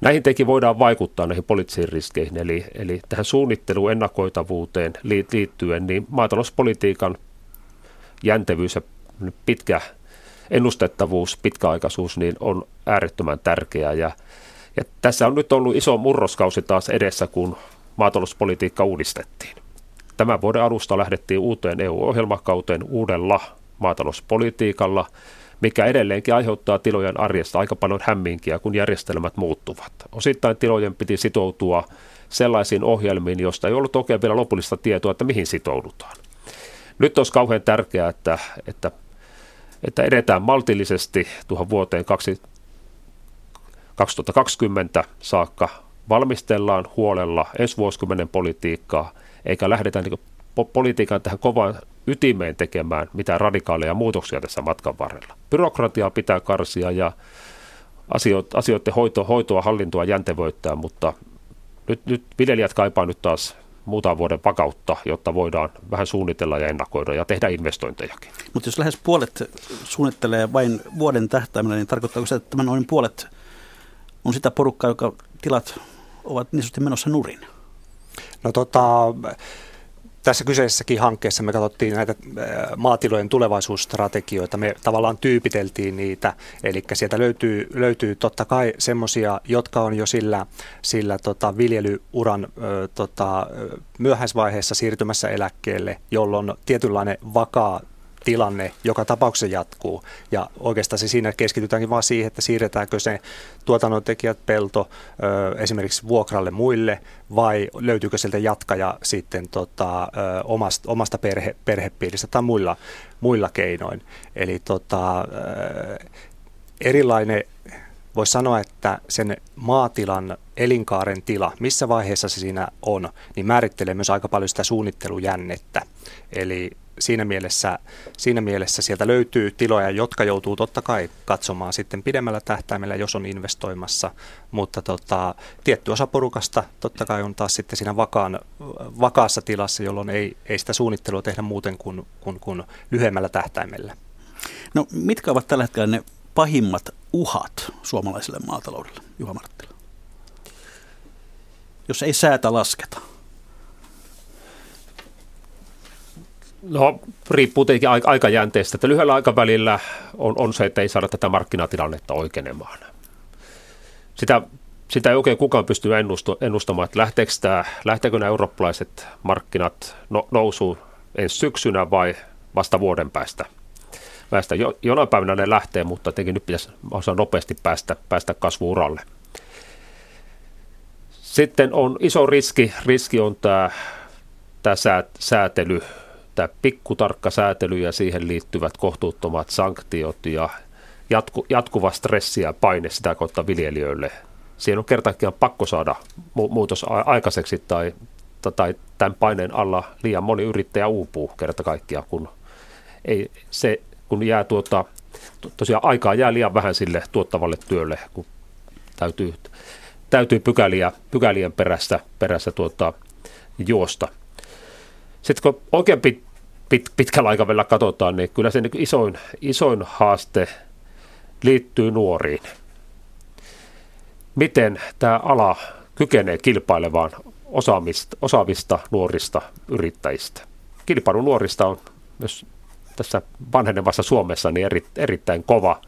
Näihin teki voidaan vaikuttaa näihin poliittisiin riskeihin, eli, eli tähän suunnitteluun ennakoitavuuteen liittyen, niin maatalouspolitiikan jäntevyys ja pitkä ennustettavuus, pitkäaikaisuus niin on äärettömän tärkeää. Ja, ja tässä on nyt ollut iso murroskausi taas edessä, kun maatalouspolitiikka uudistettiin. Tämän vuoden alusta lähdettiin uuteen EU-ohjelmakauteen uudella maatalouspolitiikalla, mikä edelleenkin aiheuttaa tilojen arjesta aika paljon hämminkiä, kun järjestelmät muuttuvat. Osittain tilojen piti sitoutua sellaisiin ohjelmiin, joista ei ollut oikein vielä lopullista tietoa, että mihin sitoudutaan. Nyt olisi kauhean tärkeää, että, että, että edetään maltillisesti tuohon vuoteen 2020 saakka, valmistellaan huolella ensi vuosikymmenen politiikkaa, eikä lähdetä niin politiikan tähän kovaan ytimeen tekemään mitään radikaaleja muutoksia tässä matkan varrella. Byrokratiaa pitää karsia ja asioiden hoito, hoitoa, hallintoa jäntevöittää, mutta nyt, nyt viljelijät kaipaa nyt taas muutaman vuoden vakautta, jotta voidaan vähän suunnitella ja ennakoida ja tehdä investointejakin. Mutta jos lähes puolet suunnittelee vain vuoden tähtäimellä, niin tarkoittaako se, että tämä noin puolet on sitä porukkaa, joka tilat ovat niin sanotusti menossa nurin? No tota, tässä kyseisessäkin hankkeessa me katsottiin näitä maatilojen tulevaisuusstrategioita, me tavallaan tyypiteltiin niitä, eli sieltä löytyy, löytyy totta kai semmoisia, jotka on jo sillä, sillä tota viljelyuran ö, tota, myöhäisvaiheessa siirtymässä eläkkeelle, jolloin tietynlainen vakaa tilanne joka tapauksessa jatkuu. Ja oikeastaan se siinä keskitytäänkin vaan siihen, että siirretäänkö se tuotannontekijät pelto ö, esimerkiksi vuokralle muille vai löytyykö sieltä jatkaja sitten tota, ö, omasta, omasta perhe, perhepiiristä tai muilla, muilla keinoin. Eli tota, ö, erilainen voisi sanoa, että sen maatilan elinkaaren tila, missä vaiheessa se siinä on, niin määrittelee myös aika paljon sitä suunnittelujännettä. Eli siinä mielessä, siinä mielessä sieltä löytyy tiloja, jotka joutuu totta kai katsomaan sitten pidemmällä tähtäimellä, jos on investoimassa, mutta tota, tietty osa porukasta totta kai on taas sitten siinä vakaan, vakaassa tilassa, jolloin ei, ei sitä suunnittelua tehdä muuten kuin, kuin, kuin lyhyemmällä tähtäimellä. No mitkä ovat tällä hetkellä ne pahimmat uhat suomalaiselle maataloudelle, Juha Marttila? Jos ei säätä lasketa. No riippuu tietenkin aikajänteestä, että lyhyellä aikavälillä on, on se, että ei saada tätä markkinatilannetta oikeenemaan. Sitä, sitä ei oikein kukaan pysty ennustamaan, että lähteekö, tämä, lähteekö nämä eurooppalaiset markkinat no, nousuun ensi syksynä vai vasta vuoden päästä. päästä. Jo, jonain päivänä ne lähtee, mutta tietenkin nyt pitäisi nopeasti päästä, päästä kasvuuralle. Sitten on iso riski, riski on tämä, tämä säätely, tämä pikkutarkka säätely ja siihen liittyvät kohtuuttomat sanktiot ja jatku, jatkuva stressi ja paine sitä kautta viljelijöille. Siinä on kertakin pakko saada mu- muutos aikaiseksi tai, tai tämän paineen alla liian moni yrittäjä uupuu kerta kaikkiaan, kun, ei, se, kun jää tuota, tosiaan aikaa jää liian vähän sille tuottavalle työlle, kun täytyy, täytyy pykäliä, pykälien perässä, perässä tuota, juosta. Sitten kun oikein pit, pit, pitkällä aikavälillä katsotaan, niin kyllä se isoin, isoin haaste liittyy nuoriin. Miten tämä ala kykenee kilpailevaan osaamista, osaavista nuorista yrittäjistä? Kilpailu nuorista on myös tässä vanhenevassa Suomessa niin eri, erittäin kova.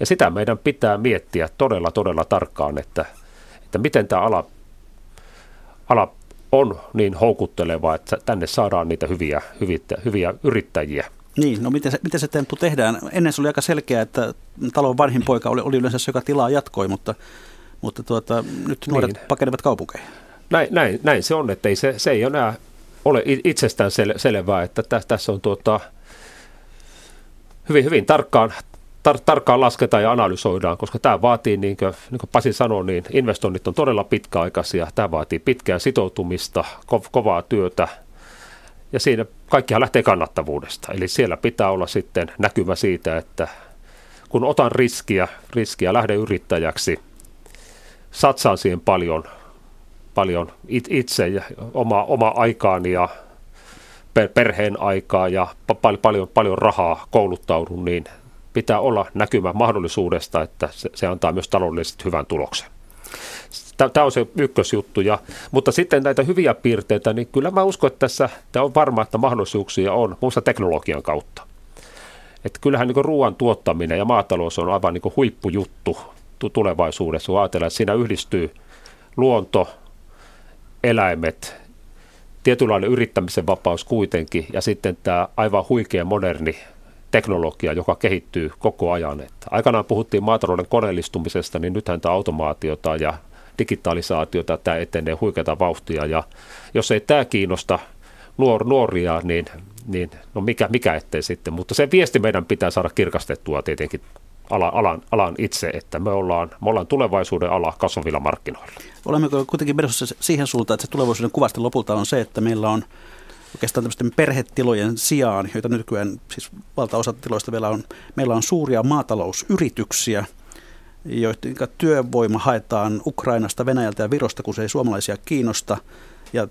Ja sitä meidän pitää miettiä todella, todella tarkkaan, että, että miten tämä ala, ala on niin houkutteleva, että tänne saadaan niitä hyviä, hyviä, hyviä yrittäjiä. Niin, no miten se, miten se temppu tehdään? Ennen se oli aika selkeää, että talon vanhin poika oli, oli yleensä se, joka tilaa jatkoi, mutta, mutta tuota, nyt nuoret niin. pakenevat kaupunkeihin. Näin, näin, näin se on, että ei se, se ei enää ole itsestään sel, selvää, että tässä, tässä on tuota, hyvin, hyvin tarkkaan, tar- tarkkaan lasketaan ja analysoidaan, koska tämä vaatii, niin kuin, niin kuin Pasi sanoi, niin investoinnit on todella pitkäaikaisia. Tämä vaatii pitkää sitoutumista, ko- kovaa työtä ja siinä kaikkihan lähtee kannattavuudesta. Eli siellä pitää olla sitten näkymä siitä, että kun otan riskiä, riskiä lähden yrittäjäksi, satsaan siihen paljon, paljon itse ja oma, oma aikaani ja perheen aikaa ja paljon, paljon, paljon rahaa kouluttaudun, niin pitää olla näkymä mahdollisuudesta, että se, antaa myös taloudellisesti hyvän tuloksen. Tämä on se ykkösjuttu. Ja, mutta sitten näitä hyviä piirteitä, niin kyllä mä uskon, että tässä tämä on varma, että mahdollisuuksia on muussa teknologian kautta. Että kyllähän niin ruoan tuottaminen ja maatalous on aivan niin huippujuttu tulevaisuudessa, kun ajatellaan, että siinä yhdistyy luonto, eläimet, tietynlainen yrittämisen vapaus kuitenkin ja sitten tämä aivan huikea moderni teknologia, joka kehittyy koko ajan. Että aikanaan puhuttiin maatalouden koneellistumisesta, niin nythän tämä automaatiota ja digitalisaatiota, tämä etenee huikeata vauhtia ja jos ei tämä kiinnosta nuor, nuoria, niin, niin no mikä, mikä ettei sitten, mutta se viesti meidän pitää saada kirkastettua tietenkin alan, alan, alan itse, että me ollaan, me ollaan tulevaisuuden ala kasvavilla markkinoilla. Olemmeko kuitenkin menossa siihen suuntaan, että se tulevaisuuden kuvasta lopulta on se, että meillä on oikeastaan tämmöisten perhetilojen sijaan, joita nykyään siis valtaosa tiloista vielä on, meillä on suuria maatalousyrityksiä, joiden työvoima haetaan Ukrainasta, Venäjältä ja Virosta, kun se ei suomalaisia kiinnosta. Ja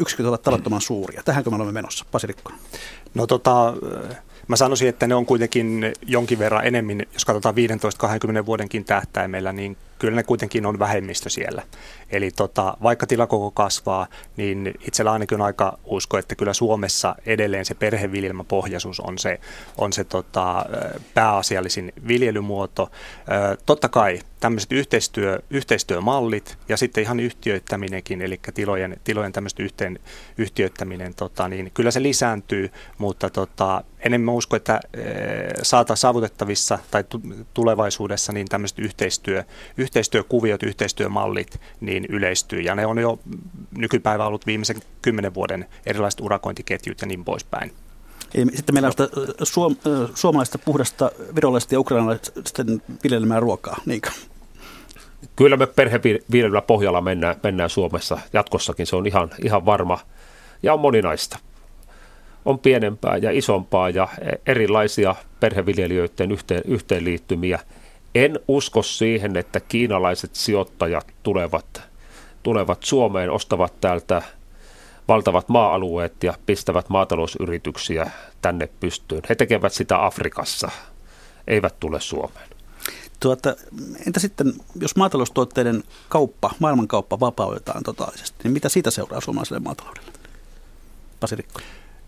yksiköt ovat tavattoman suuria. Tähänkö me olemme menossa, Pasilikko? No tota, Mä sanoisin, että ne on kuitenkin jonkin verran enemmän, jos katsotaan 15-20 vuodenkin tähtäimellä, niin kyllä ne kuitenkin on vähemmistö siellä. Eli tota, vaikka tilakoko kasvaa, niin itsellä ainakin on aika usko, että kyllä Suomessa edelleen se perheviljelmäpohjaisuus on se, on se tota, pääasiallisin viljelymuoto. Totta kai tämmöiset yhteistyö, yhteistyömallit ja sitten ihan yhtiöittäminenkin, eli tilojen, tilojen tämmöistä yhteen, yhtiöittäminen, tota, niin kyllä se lisääntyy, mutta tota, enemmän usko, että saata saavutettavissa tai tulevaisuudessa niin tämmöiset yhteistyö, yhteistyökuviot, yhteistyömallit niin yleistyy. Ja ne on jo nykypäivä ollut viimeisen kymmenen vuoden erilaiset urakointiketjut ja niin poispäin. Sitten meillä on sitä suom- suomalaista puhdasta virolaista ja ukrainalaisten viljelmää ruokaa, niinkö? Kyllä me perheviljelyllä pohjalla mennään, mennään Suomessa jatkossakin, se on ihan, ihan varma ja on moninaista. On pienempää ja isompaa ja erilaisia perheviljelijöiden yhteen, yhteenliittymiä – en usko siihen, että kiinalaiset sijoittajat tulevat, tulevat Suomeen, ostavat täältä valtavat maa-alueet ja pistävät maatalousyrityksiä tänne pystyyn. He tekevät sitä Afrikassa, eivät tule Suomeen. Tuota, entä sitten, jos maataloustuotteiden kauppa, maailmankauppa vapautetaan totaalisesti, niin mitä siitä seuraa suomalaiselle maataloudelle? Pasirikko.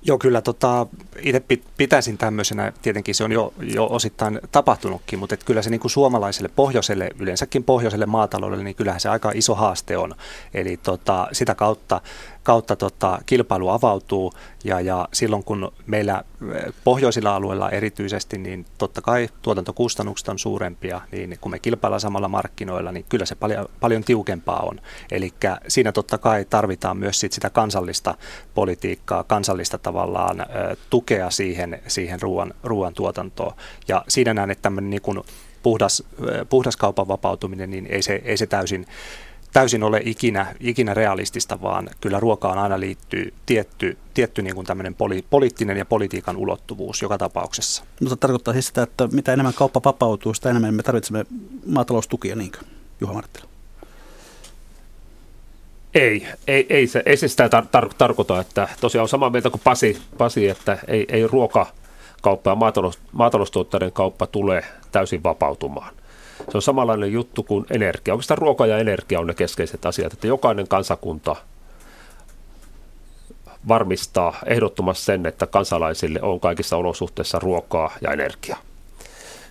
Joo, kyllä tota, itse pitäisin tämmöisenä, tietenkin se on jo, jo osittain tapahtunutkin, mutta et kyllä se niin kuin suomalaiselle pohjoiselle, yleensäkin pohjoiselle maataloudelle, niin kyllähän se aika iso haaste on. Eli tota, sitä kautta kautta tota, kilpailu avautuu ja, ja silloin kun meillä eh, pohjoisilla alueilla erityisesti, niin totta kai tuotantokustannukset on suurempia, niin kun me kilpaillaan samalla markkinoilla, niin kyllä se paljon, paljon tiukempaa on. Eli siinä totta kai tarvitaan myös sit sitä kansallista politiikkaa, kansallista tavallaan ö, eh, tukea siihen, siihen ruoan, ruoan tuotantoon. Ja siinä näen, että tämmöinen niin kun puhdas, eh, puhdas kaupan vapautuminen, niin ei se, ei se täysin täysin ole ikinä, ikinä realistista, vaan kyllä ruokaan aina liittyy tietty, tietty niin kuin tämmöinen poli, poliittinen ja politiikan ulottuvuus joka tapauksessa. Mutta tarkoittaa siis sitä, että mitä enemmän kauppa vapautuu, sitä enemmän me tarvitsemme maataloustukia, niinkö, Juha Marttila? Ei, ei, ei, se, ei se sitä tar- tar- tarkoita, että tosiaan on samaa mieltä kuin Pasi, Pasi että ei, ei ruokakauppa ja maatalous, maataloustuotteiden kauppa tule täysin vapautumaan – se on samanlainen juttu kuin energia. Oikeastaan ruoka ja energia on ne keskeiset asiat, että jokainen kansakunta varmistaa ehdottomasti sen, että kansalaisille on kaikissa olosuhteissa ruokaa ja energiaa.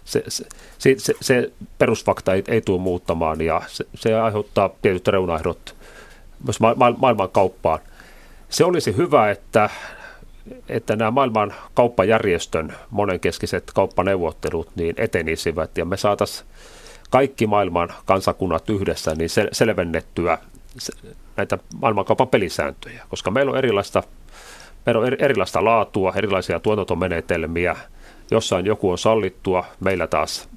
Se, se, se, se perusfakta ei, ei tule muuttamaan ja se, se aiheuttaa tietyt reunaehdot myös ma- ma- maailman kauppaan. Se olisi hyvä, että, että nämä maailman kauppajärjestön monenkeskiset kauppaneuvottelut niin etenisivät ja me saataisiin kaikki maailman kansakunnat yhdessä niin sel- selvennettyä näitä maailmankaupan pelisääntöjä, koska meillä on erilaista, meillä on erilaista laatua, erilaisia tuotantomenetelmiä, jossain joku on sallittua, meillä taas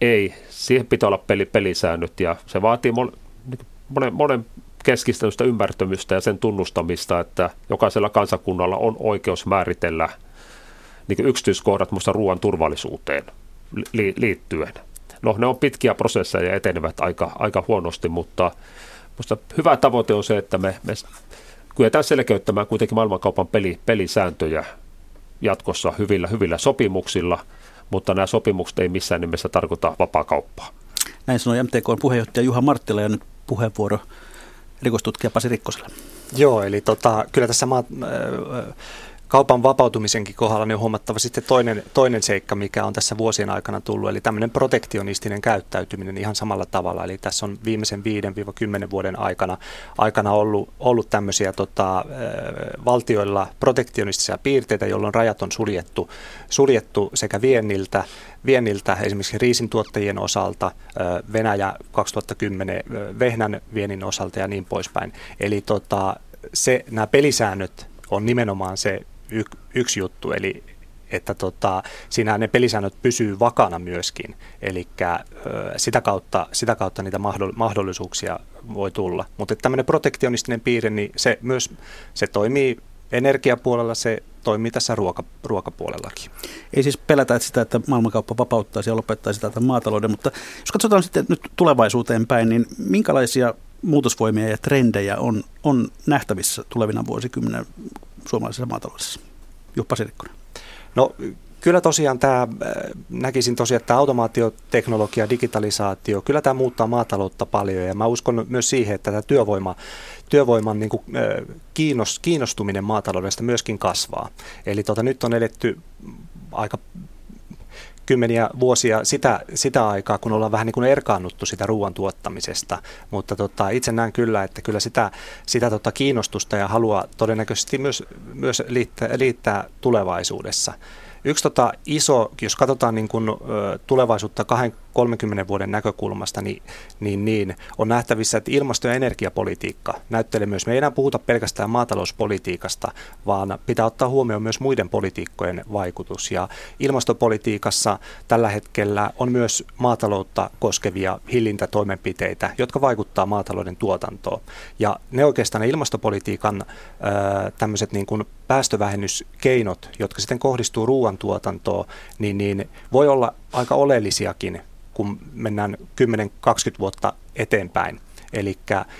ei. Siihen pitää olla peli, pelisäännöt ja se vaatii niin monen, monen keskistä ymmärtämystä ja sen tunnustamista, että jokaisella kansakunnalla on oikeus määritellä niin yksityiskohdat muista ruoan turvallisuuteen li, liittyen. No ne on pitkiä prosesseja ja etenevät aika, aika huonosti, mutta minusta hyvä tavoite on se, että me, me kyetään selkeyttämään kuitenkin maailmankaupan peli, pelisääntöjä jatkossa hyvillä, hyvillä sopimuksilla, mutta nämä sopimukset ei missään nimessä tarkoita vapaakauppaa. Näin sanoi MTK puheenjohtaja Juha Marttila ja nyt puheenvuoro rikostutkija Pasi Rikkoselle. Joo, eli tota, kyllä tässä äh, kaupan vapautumisenkin kohdalla niin on huomattava sitten toinen, toinen seikka, mikä on tässä vuosien aikana tullut, eli tämmöinen protektionistinen käyttäytyminen ihan samalla tavalla. Eli tässä on viimeisen 5-10 vuoden aikana, aikana ollut, ollut tämmöisiä tota, valtioilla protektionistisia piirteitä, jolloin rajat on suljettu, suljettu sekä vienniltä, vienniltä esimerkiksi riisintuottajien osalta, Venäjä 2010 vehnän viennin osalta ja niin poispäin. Eli tota, se, nämä pelisäännöt on nimenomaan se y, yksi juttu, eli että tota, siinä ne pelisäännöt pysyy vakana myöskin, eli sitä kautta, sitä kautta niitä mahdollisuuksia voi tulla. Mutta tämmöinen protektionistinen piirre, niin se myös se toimii energiapuolella, se toimii tässä ruoka, ruokapuolellakin. Ei siis pelätä sitä, että maailmankauppa vapauttaisi ja lopettaisi tätä maatalouden, mutta jos katsotaan sitten nyt tulevaisuuteen päin, niin minkälaisia muutosvoimia ja trendejä on, on nähtävissä tulevina vuosikymmenen suomalaisessa maataloudessa? Juhpa Sirkkonen. No kyllä tosiaan tämä, äh, näkisin tosiaan, että automaatioteknologia, digitalisaatio, kyllä tämä muuttaa maataloutta paljon ja mä uskon myös siihen, että tämä työvoima, työvoiman niin kuin, äh, kiinnostuminen maataloudesta myöskin kasvaa. Eli tota, nyt on edetty aika kymmeniä vuosia sitä, sitä aikaa, kun ollaan vähän niin kuin erkaannuttu sitä ruoan tuottamisesta. Mutta tota, itse näen kyllä, että kyllä sitä, sitä tota kiinnostusta ja halua todennäköisesti myös, myös liittää, liittää tulevaisuudessa. Yksi tota iso, jos katsotaan niin kuin, tulevaisuutta 30 vuoden näkökulmasta, niin, niin, niin on nähtävissä, että ilmasto- ja energiapolitiikka näyttelee myös. Me ei enää puhuta pelkästään maatalouspolitiikasta, vaan pitää ottaa huomioon myös muiden politiikkojen vaikutus. Ja ilmastopolitiikassa tällä hetkellä on myös maataloutta koskevia hillintätoimenpiteitä, jotka vaikuttaa maatalouden tuotantoon. Ja ne oikeastaan ne ilmastopolitiikan tämmöiset niin kuin päästövähennyskeinot, jotka sitten kohdistuu ruoantuotantoon, niin, niin voi olla aika oleellisiakin kun mennään 10-20 vuotta eteenpäin. Eli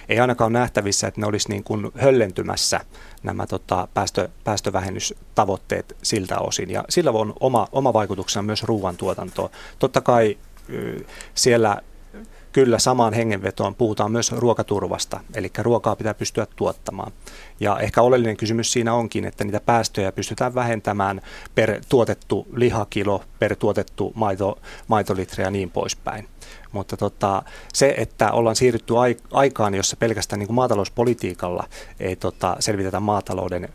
ei ainakaan ole nähtävissä, että ne olisi niin kuin höllentymässä nämä tota, päästö, päästövähennystavoitteet siltä osin. Ja sillä on oma, oma vaikutuksensa myös ruoantuotantoon. Totta kai siellä kyllä samaan hengenvetoon puhutaan myös ruokaturvasta, eli ruokaa pitää pystyä tuottamaan. Ja ehkä oleellinen kysymys siinä onkin, että niitä päästöjä pystytään vähentämään per tuotettu lihakilo, per tuotettu maito, maitolitra ja niin poispäin. Mutta tota, se, että ollaan siirrytty aikaan, jossa pelkästään niin kuin maatalouspolitiikalla ei tota, selvitetä maatalouden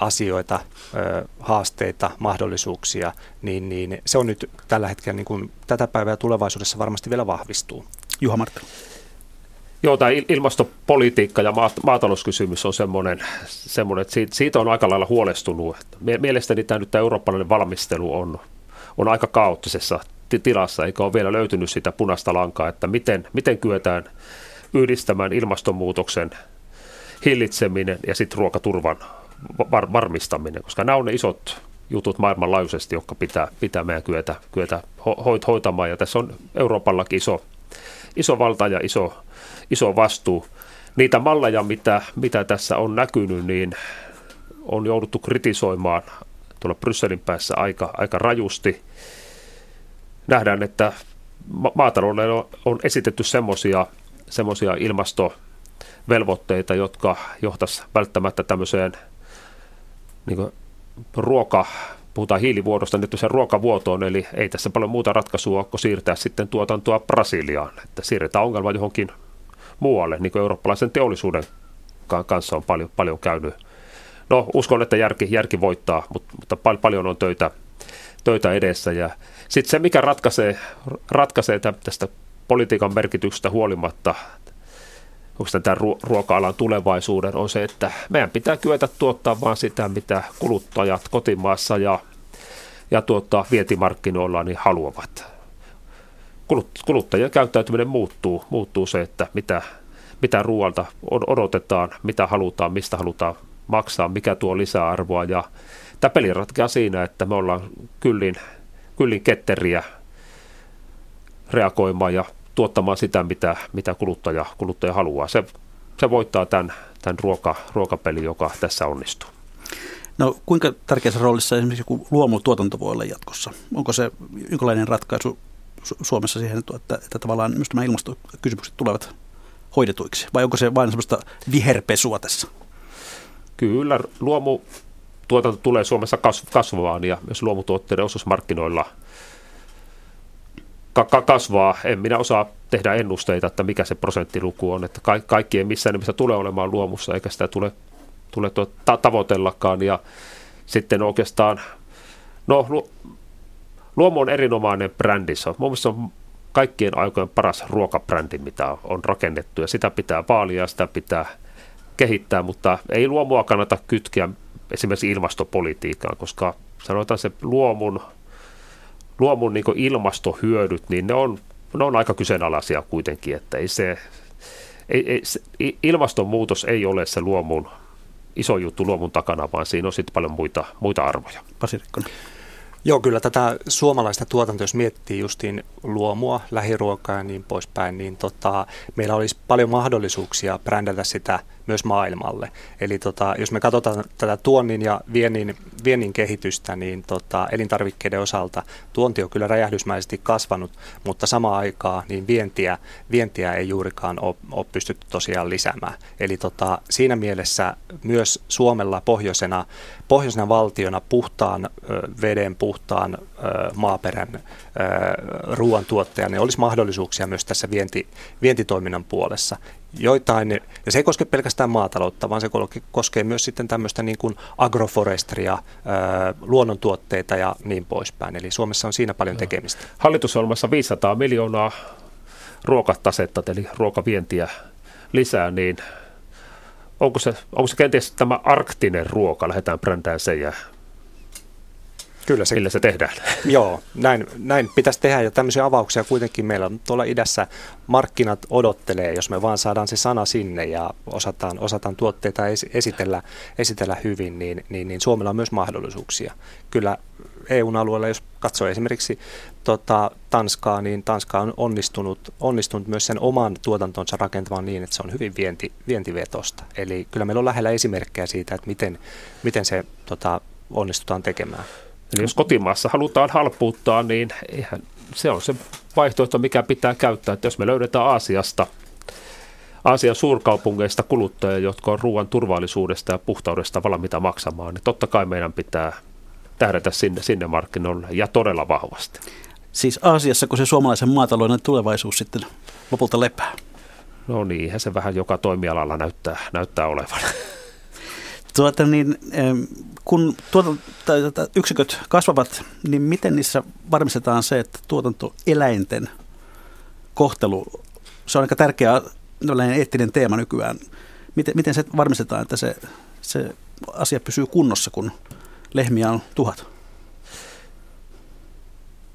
asioita, haasteita, mahdollisuuksia, niin, niin se on nyt tällä hetkellä niin kuin, tätä päivää tulevaisuudessa varmasti vielä vahvistuu. Juha Marttila. Joo, tämä ilmastopolitiikka ja maatalouskysymys on semmoinen, semmoinen että siitä, siitä on aika lailla huolestunut. Mielestäni tämä nyt tämä eurooppalainen valmistelu on, on aika kaoottisessa tilassa, eikä ole vielä löytynyt sitä punaista lankaa, että miten, miten kyetään yhdistämään ilmastonmuutoksen hillitseminen ja sitten ruokaturvan var, varmistaminen, koska nämä on ne isot jutut maailmanlaajuisesti, jotka pitää, pitää meidän kyetä, kyetä ho, hoitamaan. Ja tässä on Euroopallakin iso, iso valta ja iso, iso vastuu. Niitä malleja, mitä, mitä tässä on näkynyt, niin on jouduttu kritisoimaan tuolla Brysselin päässä aika, aika rajusti. Nähdään, että maataloudelle on esitetty semmoisia semmoisia ilmastovelvoitteita, jotka johtaisi välttämättä tämmöiseen niin ruoka, puhutaan hiilivuodosta nyt se ruokavuotoon, eli ei tässä paljon muuta ratkaisua kuin siirtää sitten tuotantoa Brasiliaan, että siirretään ongelma johonkin muualle, niin kuin eurooppalaisen teollisuuden kanssa on paljon, paljon käynyt. No uskon, että järki, järki voittaa, mutta, mutta pal- paljon on töitä, töitä edessä. Ja sitten se, mikä ratkaisee, ratkaisee tästä politiikan merkityksestä huolimatta, onko tämä ruoka-alan tulevaisuuden, on se, että meidän pitää kyetä tuottaa vain sitä, mitä kuluttajat kotimaassa ja, ja tuottaa vientimarkkinoilla niin haluavat kuluttajien käyttäytyminen muuttuu, muuttuu se, että mitä, mitä ruoalta odotetaan, mitä halutaan, mistä halutaan maksaa, mikä tuo lisäarvoa. Ja tämä peli ratkeaa siinä, että me ollaan kyllin, kyllin ketteriä reagoimaan ja tuottamaan sitä, mitä, mitä kuluttaja, kuluttaja haluaa. Se, se voittaa tämän, tämän ruoka, ruokapeli, joka tässä onnistuu. No kuinka tärkeässä roolissa esimerkiksi joku luomutuotanto voi olla jatkossa? Onko se jonkinlainen ratkaisu Suomessa siihen, että, että tavallaan myös nämä ilmastokysymykset tulevat hoidetuiksi? Vai onko se vain sellaista viherpesua tässä? Kyllä, luomu tuotanto tulee Suomessa kasvavaan ja myös luomutuotteiden osuus markkinoilla kasvaa. En minä osaa tehdä ennusteita, että mikä se prosenttiluku on, että ka- kaikki ei missään nimessä tule olemaan luomussa eikä sitä tule, tule ta- tavoitellakaan ja sitten oikeastaan, no luomu on erinomainen brändi, se on, mun mielestä se on kaikkien aikojen paras ruokabrändi, mitä on rakennettu. Ja sitä pitää vaalia sitä pitää kehittää, mutta ei luomua kannata kytkeä esimerkiksi ilmastopolitiikkaan, koska sanotaan se luomun, luomun niin ilmastohyödyt, niin ne on, ne on aika kyseenalaisia kuitenkin, että ei se, ei, ei, se, ilmastonmuutos ei ole se luomun iso juttu luomun takana, vaan siinä on sitten paljon muita, muita arvoja. Pasi Joo, kyllä tätä suomalaista tuotantoa, jos miettii justiin luomua, lähiruokaa ja niin poispäin, niin tota, meillä olisi paljon mahdollisuuksia brändätä sitä myös maailmalle. Eli tota, jos me katsotaan tätä tuonnin ja viennin, viennin kehitystä, niin tota, elintarvikkeiden osalta tuonti on kyllä räjähdysmäisesti kasvanut, mutta samaan aikaan niin vientiä, vientiä ei juurikaan ole, ole pystytty tosiaan lisäämään. Eli tota, siinä mielessä myös Suomella pohjoisena, pohjoisena valtiona puhtaan ö, veden, puhtaan ö, maaperän ruoantuottajana niin olisi mahdollisuuksia myös tässä vienti, vientitoiminnan puolessa joitain, ja se ei koske pelkästään maataloutta, vaan se koskee myös sitten tämmöistä niin kuin agroforestria, luonnontuotteita ja niin poispäin. Eli Suomessa on siinä paljon tekemistä. Hallitusohjelmassa 500 miljoonaa ruokatasetta, eli ruokavientiä lisää, niin onko se, onko se kenties tämä arktinen ruoka, lähdetään brändään sen ja Kyllä se, millä se tehdään. Joo, näin, näin pitäisi tehdä ja tämmöisiä avauksia kuitenkin meillä on tuolla idässä markkinat odottelee, jos me vaan saadaan se sana sinne ja osataan, osataan tuotteita esitellä, esitellä hyvin, niin, niin, niin Suomella on myös mahdollisuuksia. Kyllä EUn alueella, jos katsoo esimerkiksi tota, Tanskaa, niin Tanska on onnistunut, onnistunut myös sen oman tuotantonsa rakentamaan niin, että se on hyvin vienti, vientivetosta. Eli kyllä meillä on lähellä esimerkkejä siitä, että miten, miten se tota, onnistutaan tekemään. Eli jos kotimaassa halutaan halpuuttaa, niin eihän, se on se vaihtoehto, mikä pitää käyttää. Että jos me löydetään Aasiasta, Aasian suurkaupungeista kuluttajia, jotka on ruoan turvallisuudesta ja puhtaudesta valmiita maksamaan, niin totta kai meidän pitää tähdätä sinne, sinne markkinoille ja todella vahvasti. Siis Aasiassa, kun se suomalaisen maatalouden tulevaisuus sitten lopulta lepää? No niin, se vähän joka toimialalla näyttää, näyttää olevan. Tuota niin, kun tuota, yksiköt kasvavat, niin miten niissä varmistetaan se, että tuotantoeläinten kohtelu, se on aika tärkeä eettinen teema nykyään. Miten, miten se varmistetaan, että se, se asia pysyy kunnossa, kun lehmiä on tuhat?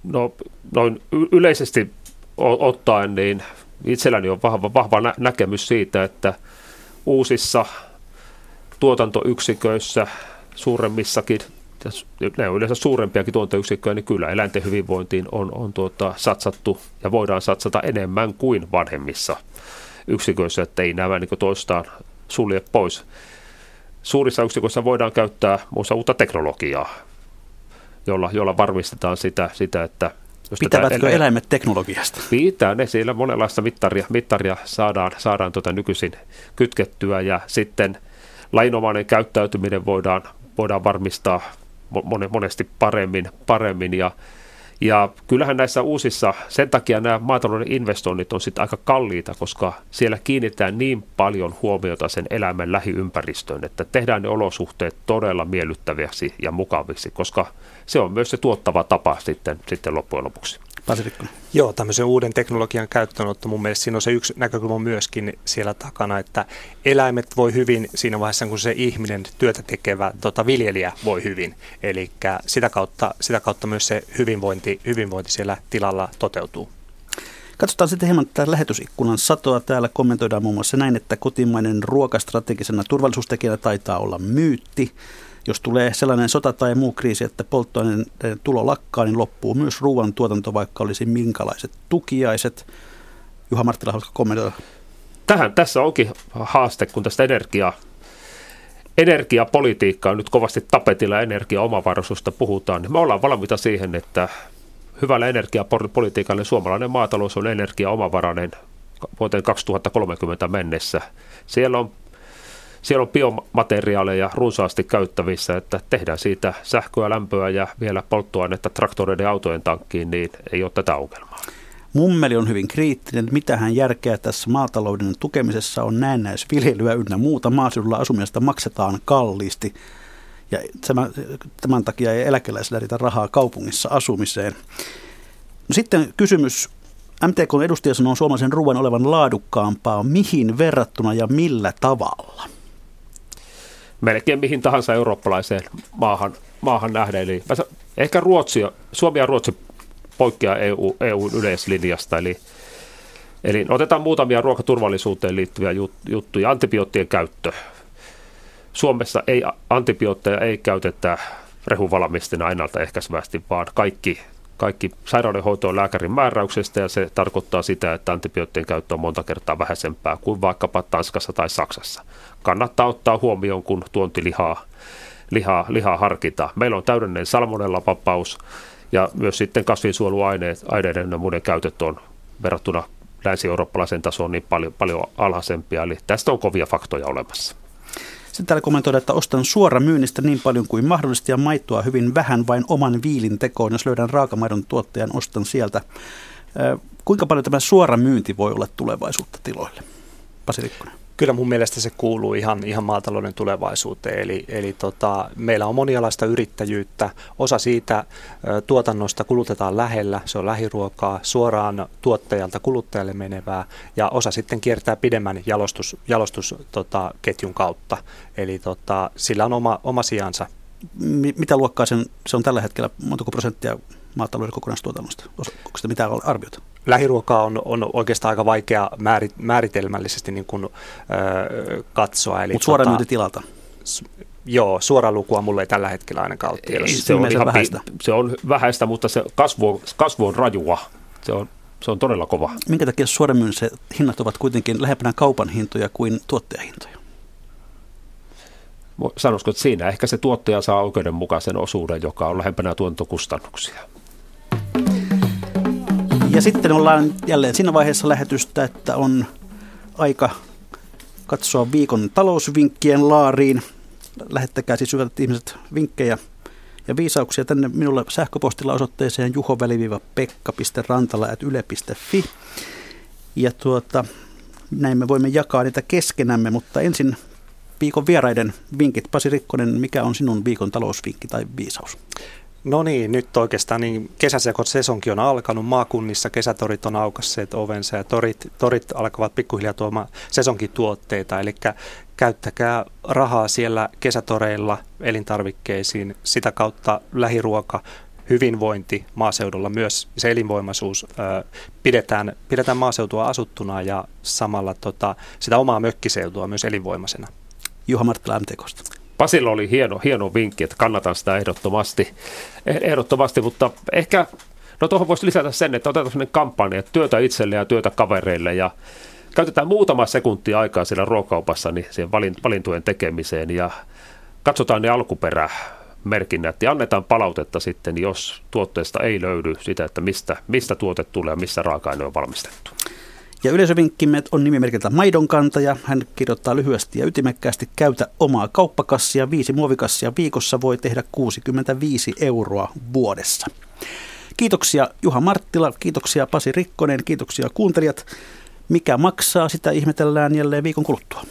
No noin yleisesti ottaen, niin itselläni on vahva, vahva näkemys siitä, että uusissa tuotantoyksiköissä, suuremmissakin, ne on yleensä suurempiakin tuotantoyksikköjä, niin kyllä eläinten hyvinvointiin on, on tuota, satsattu ja voidaan satsata enemmän kuin vanhemmissa yksiköissä, että ei nämä niin toistaan sulje pois. Suurissa yksiköissä voidaan käyttää muussa uutta teknologiaa, jolla, jolla varmistetaan sitä, sitä että jos Pitävätkö elä- eläimet teknologiasta? Pitää ne, siellä monenlaista mittaria, mittaria saadaan, saadaan tuota nykyisin kytkettyä ja sitten – lainomainen käyttäytyminen voidaan, voidaan varmistaa monesti paremmin, paremmin ja ja kyllähän näissä uusissa, sen takia nämä maatalouden investoinnit on sitten aika kalliita, koska siellä kiinnitetään niin paljon huomiota sen eläimen lähiympäristöön, että tehdään ne olosuhteet todella miellyttäviksi ja mukaviksi, koska se on myös se tuottava tapa sitten, sitten loppujen lopuksi. Pasilikko. Joo, tämmöisen uuden teknologian käyttöönotto, mun mielestä siinä on se yksi näkökulma myöskin siellä takana, että eläimet voi hyvin siinä vaiheessa, kun se ihminen, työtä tekevä tota, viljelijä voi hyvin. Eli sitä kautta, sitä kautta myös se hyvinvointi, hyvinvointi siellä tilalla toteutuu. Katsotaan sitten hieman tätä lähetysikkunan satoa. Täällä kommentoidaan muun muassa näin, että kotimainen ruoka strategisena turvallisuustekijänä taitaa olla myytti. Jos tulee sellainen sota tai muu kriisi, että polttoaineen tulo lakkaa, niin loppuu myös ruoan tuotanto, vaikka olisi minkälaiset tukiaiset. Juha Marttila, haluatko kommentoida? Tähän, tässä onkin haaste, kun tästä energiaa energiapolitiikkaa nyt kovasti tapetilla energiaomavaraisuudesta puhutaan, niin me ollaan valmiita siihen, että hyvällä energiapolitiikalla suomalainen maatalous on energiaomavarainen vuoteen 2030 mennessä. Siellä on, siellä on biomateriaaleja runsaasti käyttävissä, että tehdään siitä sähköä, lämpöä ja vielä polttoainetta traktoreiden autojen tankkiin, niin ei ole tätä ongelmaa. Mummeli on hyvin kriittinen. Mitähän järkeä tässä maatalouden tukemisessa on näennäisviljelyä ynnä muuta. Maaseudulla asumista maksetaan kalliisti ja tämän, takia ei eläkeläisillä riitä rahaa kaupungissa asumiseen. No sitten kysymys. MTK edustaja sanoo suomalaisen ruoan olevan laadukkaampaa. Mihin verrattuna ja millä tavalla? Melkein mihin tahansa eurooppalaiseen maahan, maahan nähden. Eli ehkä Ruotsi, Suomi ja Ruotsi poikkeaa EU, EUn yleislinjasta. Eli, eli otetaan muutamia ruokaturvallisuuteen liittyviä juttuja. Antibioottien käyttö. Suomessa ei antibiootteja ei käytetä rehuvalmistina ennaltaehkäisevästi, vaan kaikki, kaikki sairaudenhoito on lääkärin määräyksestä ja se tarkoittaa sitä, että antibioottien käyttö on monta kertaa vähäisempää kuin vaikkapa Tanskassa tai Saksassa. Kannattaa ottaa huomioon, kun tuontilihaa lihaa, lihaa harkitaan. Meillä on täydellinen salmonella-vapaus ja myös sitten kasvinsuojeluaineiden ja muiden käytöt on verrattuna länsi-eurooppalaisen tasoon niin paljon, paljon alhaisempia. Eli tästä on kovia faktoja olemassa. Sitten täällä kommentoida, että ostan suora myynnistä niin paljon kuin mahdollista ja maitoa hyvin vähän vain oman viilin tekoon. Jos löydän raakamaidon tuottajan, ostan sieltä. Kuinka paljon tämä suora myynti voi olla tulevaisuutta tiloille? Pasi Rikkonen. Kyllä mun mielestä se kuuluu ihan, ihan maatalouden tulevaisuuteen. Eli, eli tota, meillä on monialaista yrittäjyyttä. Osa siitä tuotannosta kulutetaan lähellä, se on lähiruokaa, suoraan tuottajalta kuluttajalle menevää, ja osa sitten kiertää pidemmän jalostus, jalostusketjun tota, kautta. Eli tota, sillä on oma, oma sijansa. Mitä luokkaa sen, se on tällä hetkellä, montako prosenttia maatalouden kokonaistuotannosta? Onko sitä mitään arviota? Lähiruokaa on, on oikeastaan aika vaikea määrit, määritelmällisesti niin kuin, ö, katsoa. Mutta suora tota, tilalta? S- joo, suora lukua mulle ei tällä hetkellä ainakaan ole tiedossa. Se on, ihan, vähäistä. se on vähäistä, mutta se kasvu, kasvu on rajua. Se on, se on todella kova. Minkä takia suoramyynnissä hinnat ovat kuitenkin lähempänä kaupan hintoja kuin tuottajahintoja? Sanoisiko, että siinä ehkä se tuottaja saa oikeudenmukaisen osuuden, joka on lähempänä tuontokustannuksia. Ja sitten ollaan jälleen siinä vaiheessa lähetystä, että on aika katsoa viikon talousvinkkien laariin. Lähettäkää siis hyvät ihmiset vinkkejä ja viisauksia tänne minulle sähköpostilla osoitteeseen juhoväli-pekka.rantala.yle.fi. Ja tuota, näin me voimme jakaa niitä keskenämme, mutta ensin viikon vieraiden vinkit. Pasi Rikkonen, mikä on sinun viikon talousvinkki tai viisaus? No niin, nyt oikeastaan niin kesäsekot-sesonkin on alkanut. Maakunnissa kesätorit on aukasseet ovensa ja torit, torit alkavat pikkuhiljaa tuomaan sesonkituotteita. Eli käyttäkää rahaa siellä kesätoreilla elintarvikkeisiin. Sitä kautta lähiruoka, hyvinvointi maaseudulla, myös se elinvoimaisuus pidetään, pidetään maaseutua asuttuna ja samalla tota, sitä omaa mökkiseutua myös elinvoimaisena. Juha Marttila MTKsta. Pasilla oli hieno, hieno vinkki, että kannatan sitä ehdottomasti, eh, ehdottomasti mutta ehkä, no tuohon voisi lisätä sen, että otetaan sellainen kampanja, että työtä itselle ja työtä kavereille ja käytetään muutama sekunti aikaa siellä ruokaupassa niin siihen valintojen tekemiseen ja katsotaan ne alkuperämerkinnät ja annetaan palautetta sitten, jos tuotteesta ei löydy sitä, että mistä, mistä tuote tulee ja missä raaka-aine on valmistettu. Ja yleisövinkkimme on nimimerkiltä maidonkantaja. Hän kirjoittaa lyhyesti ja ytimekkäästi käytä omaa kauppakassia. Viisi muovikassia viikossa voi tehdä 65 euroa vuodessa. Kiitoksia Juha Marttila, kiitoksia Pasi Rikkonen, kiitoksia kuuntelijat. Mikä maksaa, sitä ihmetellään jälleen viikon kuluttua.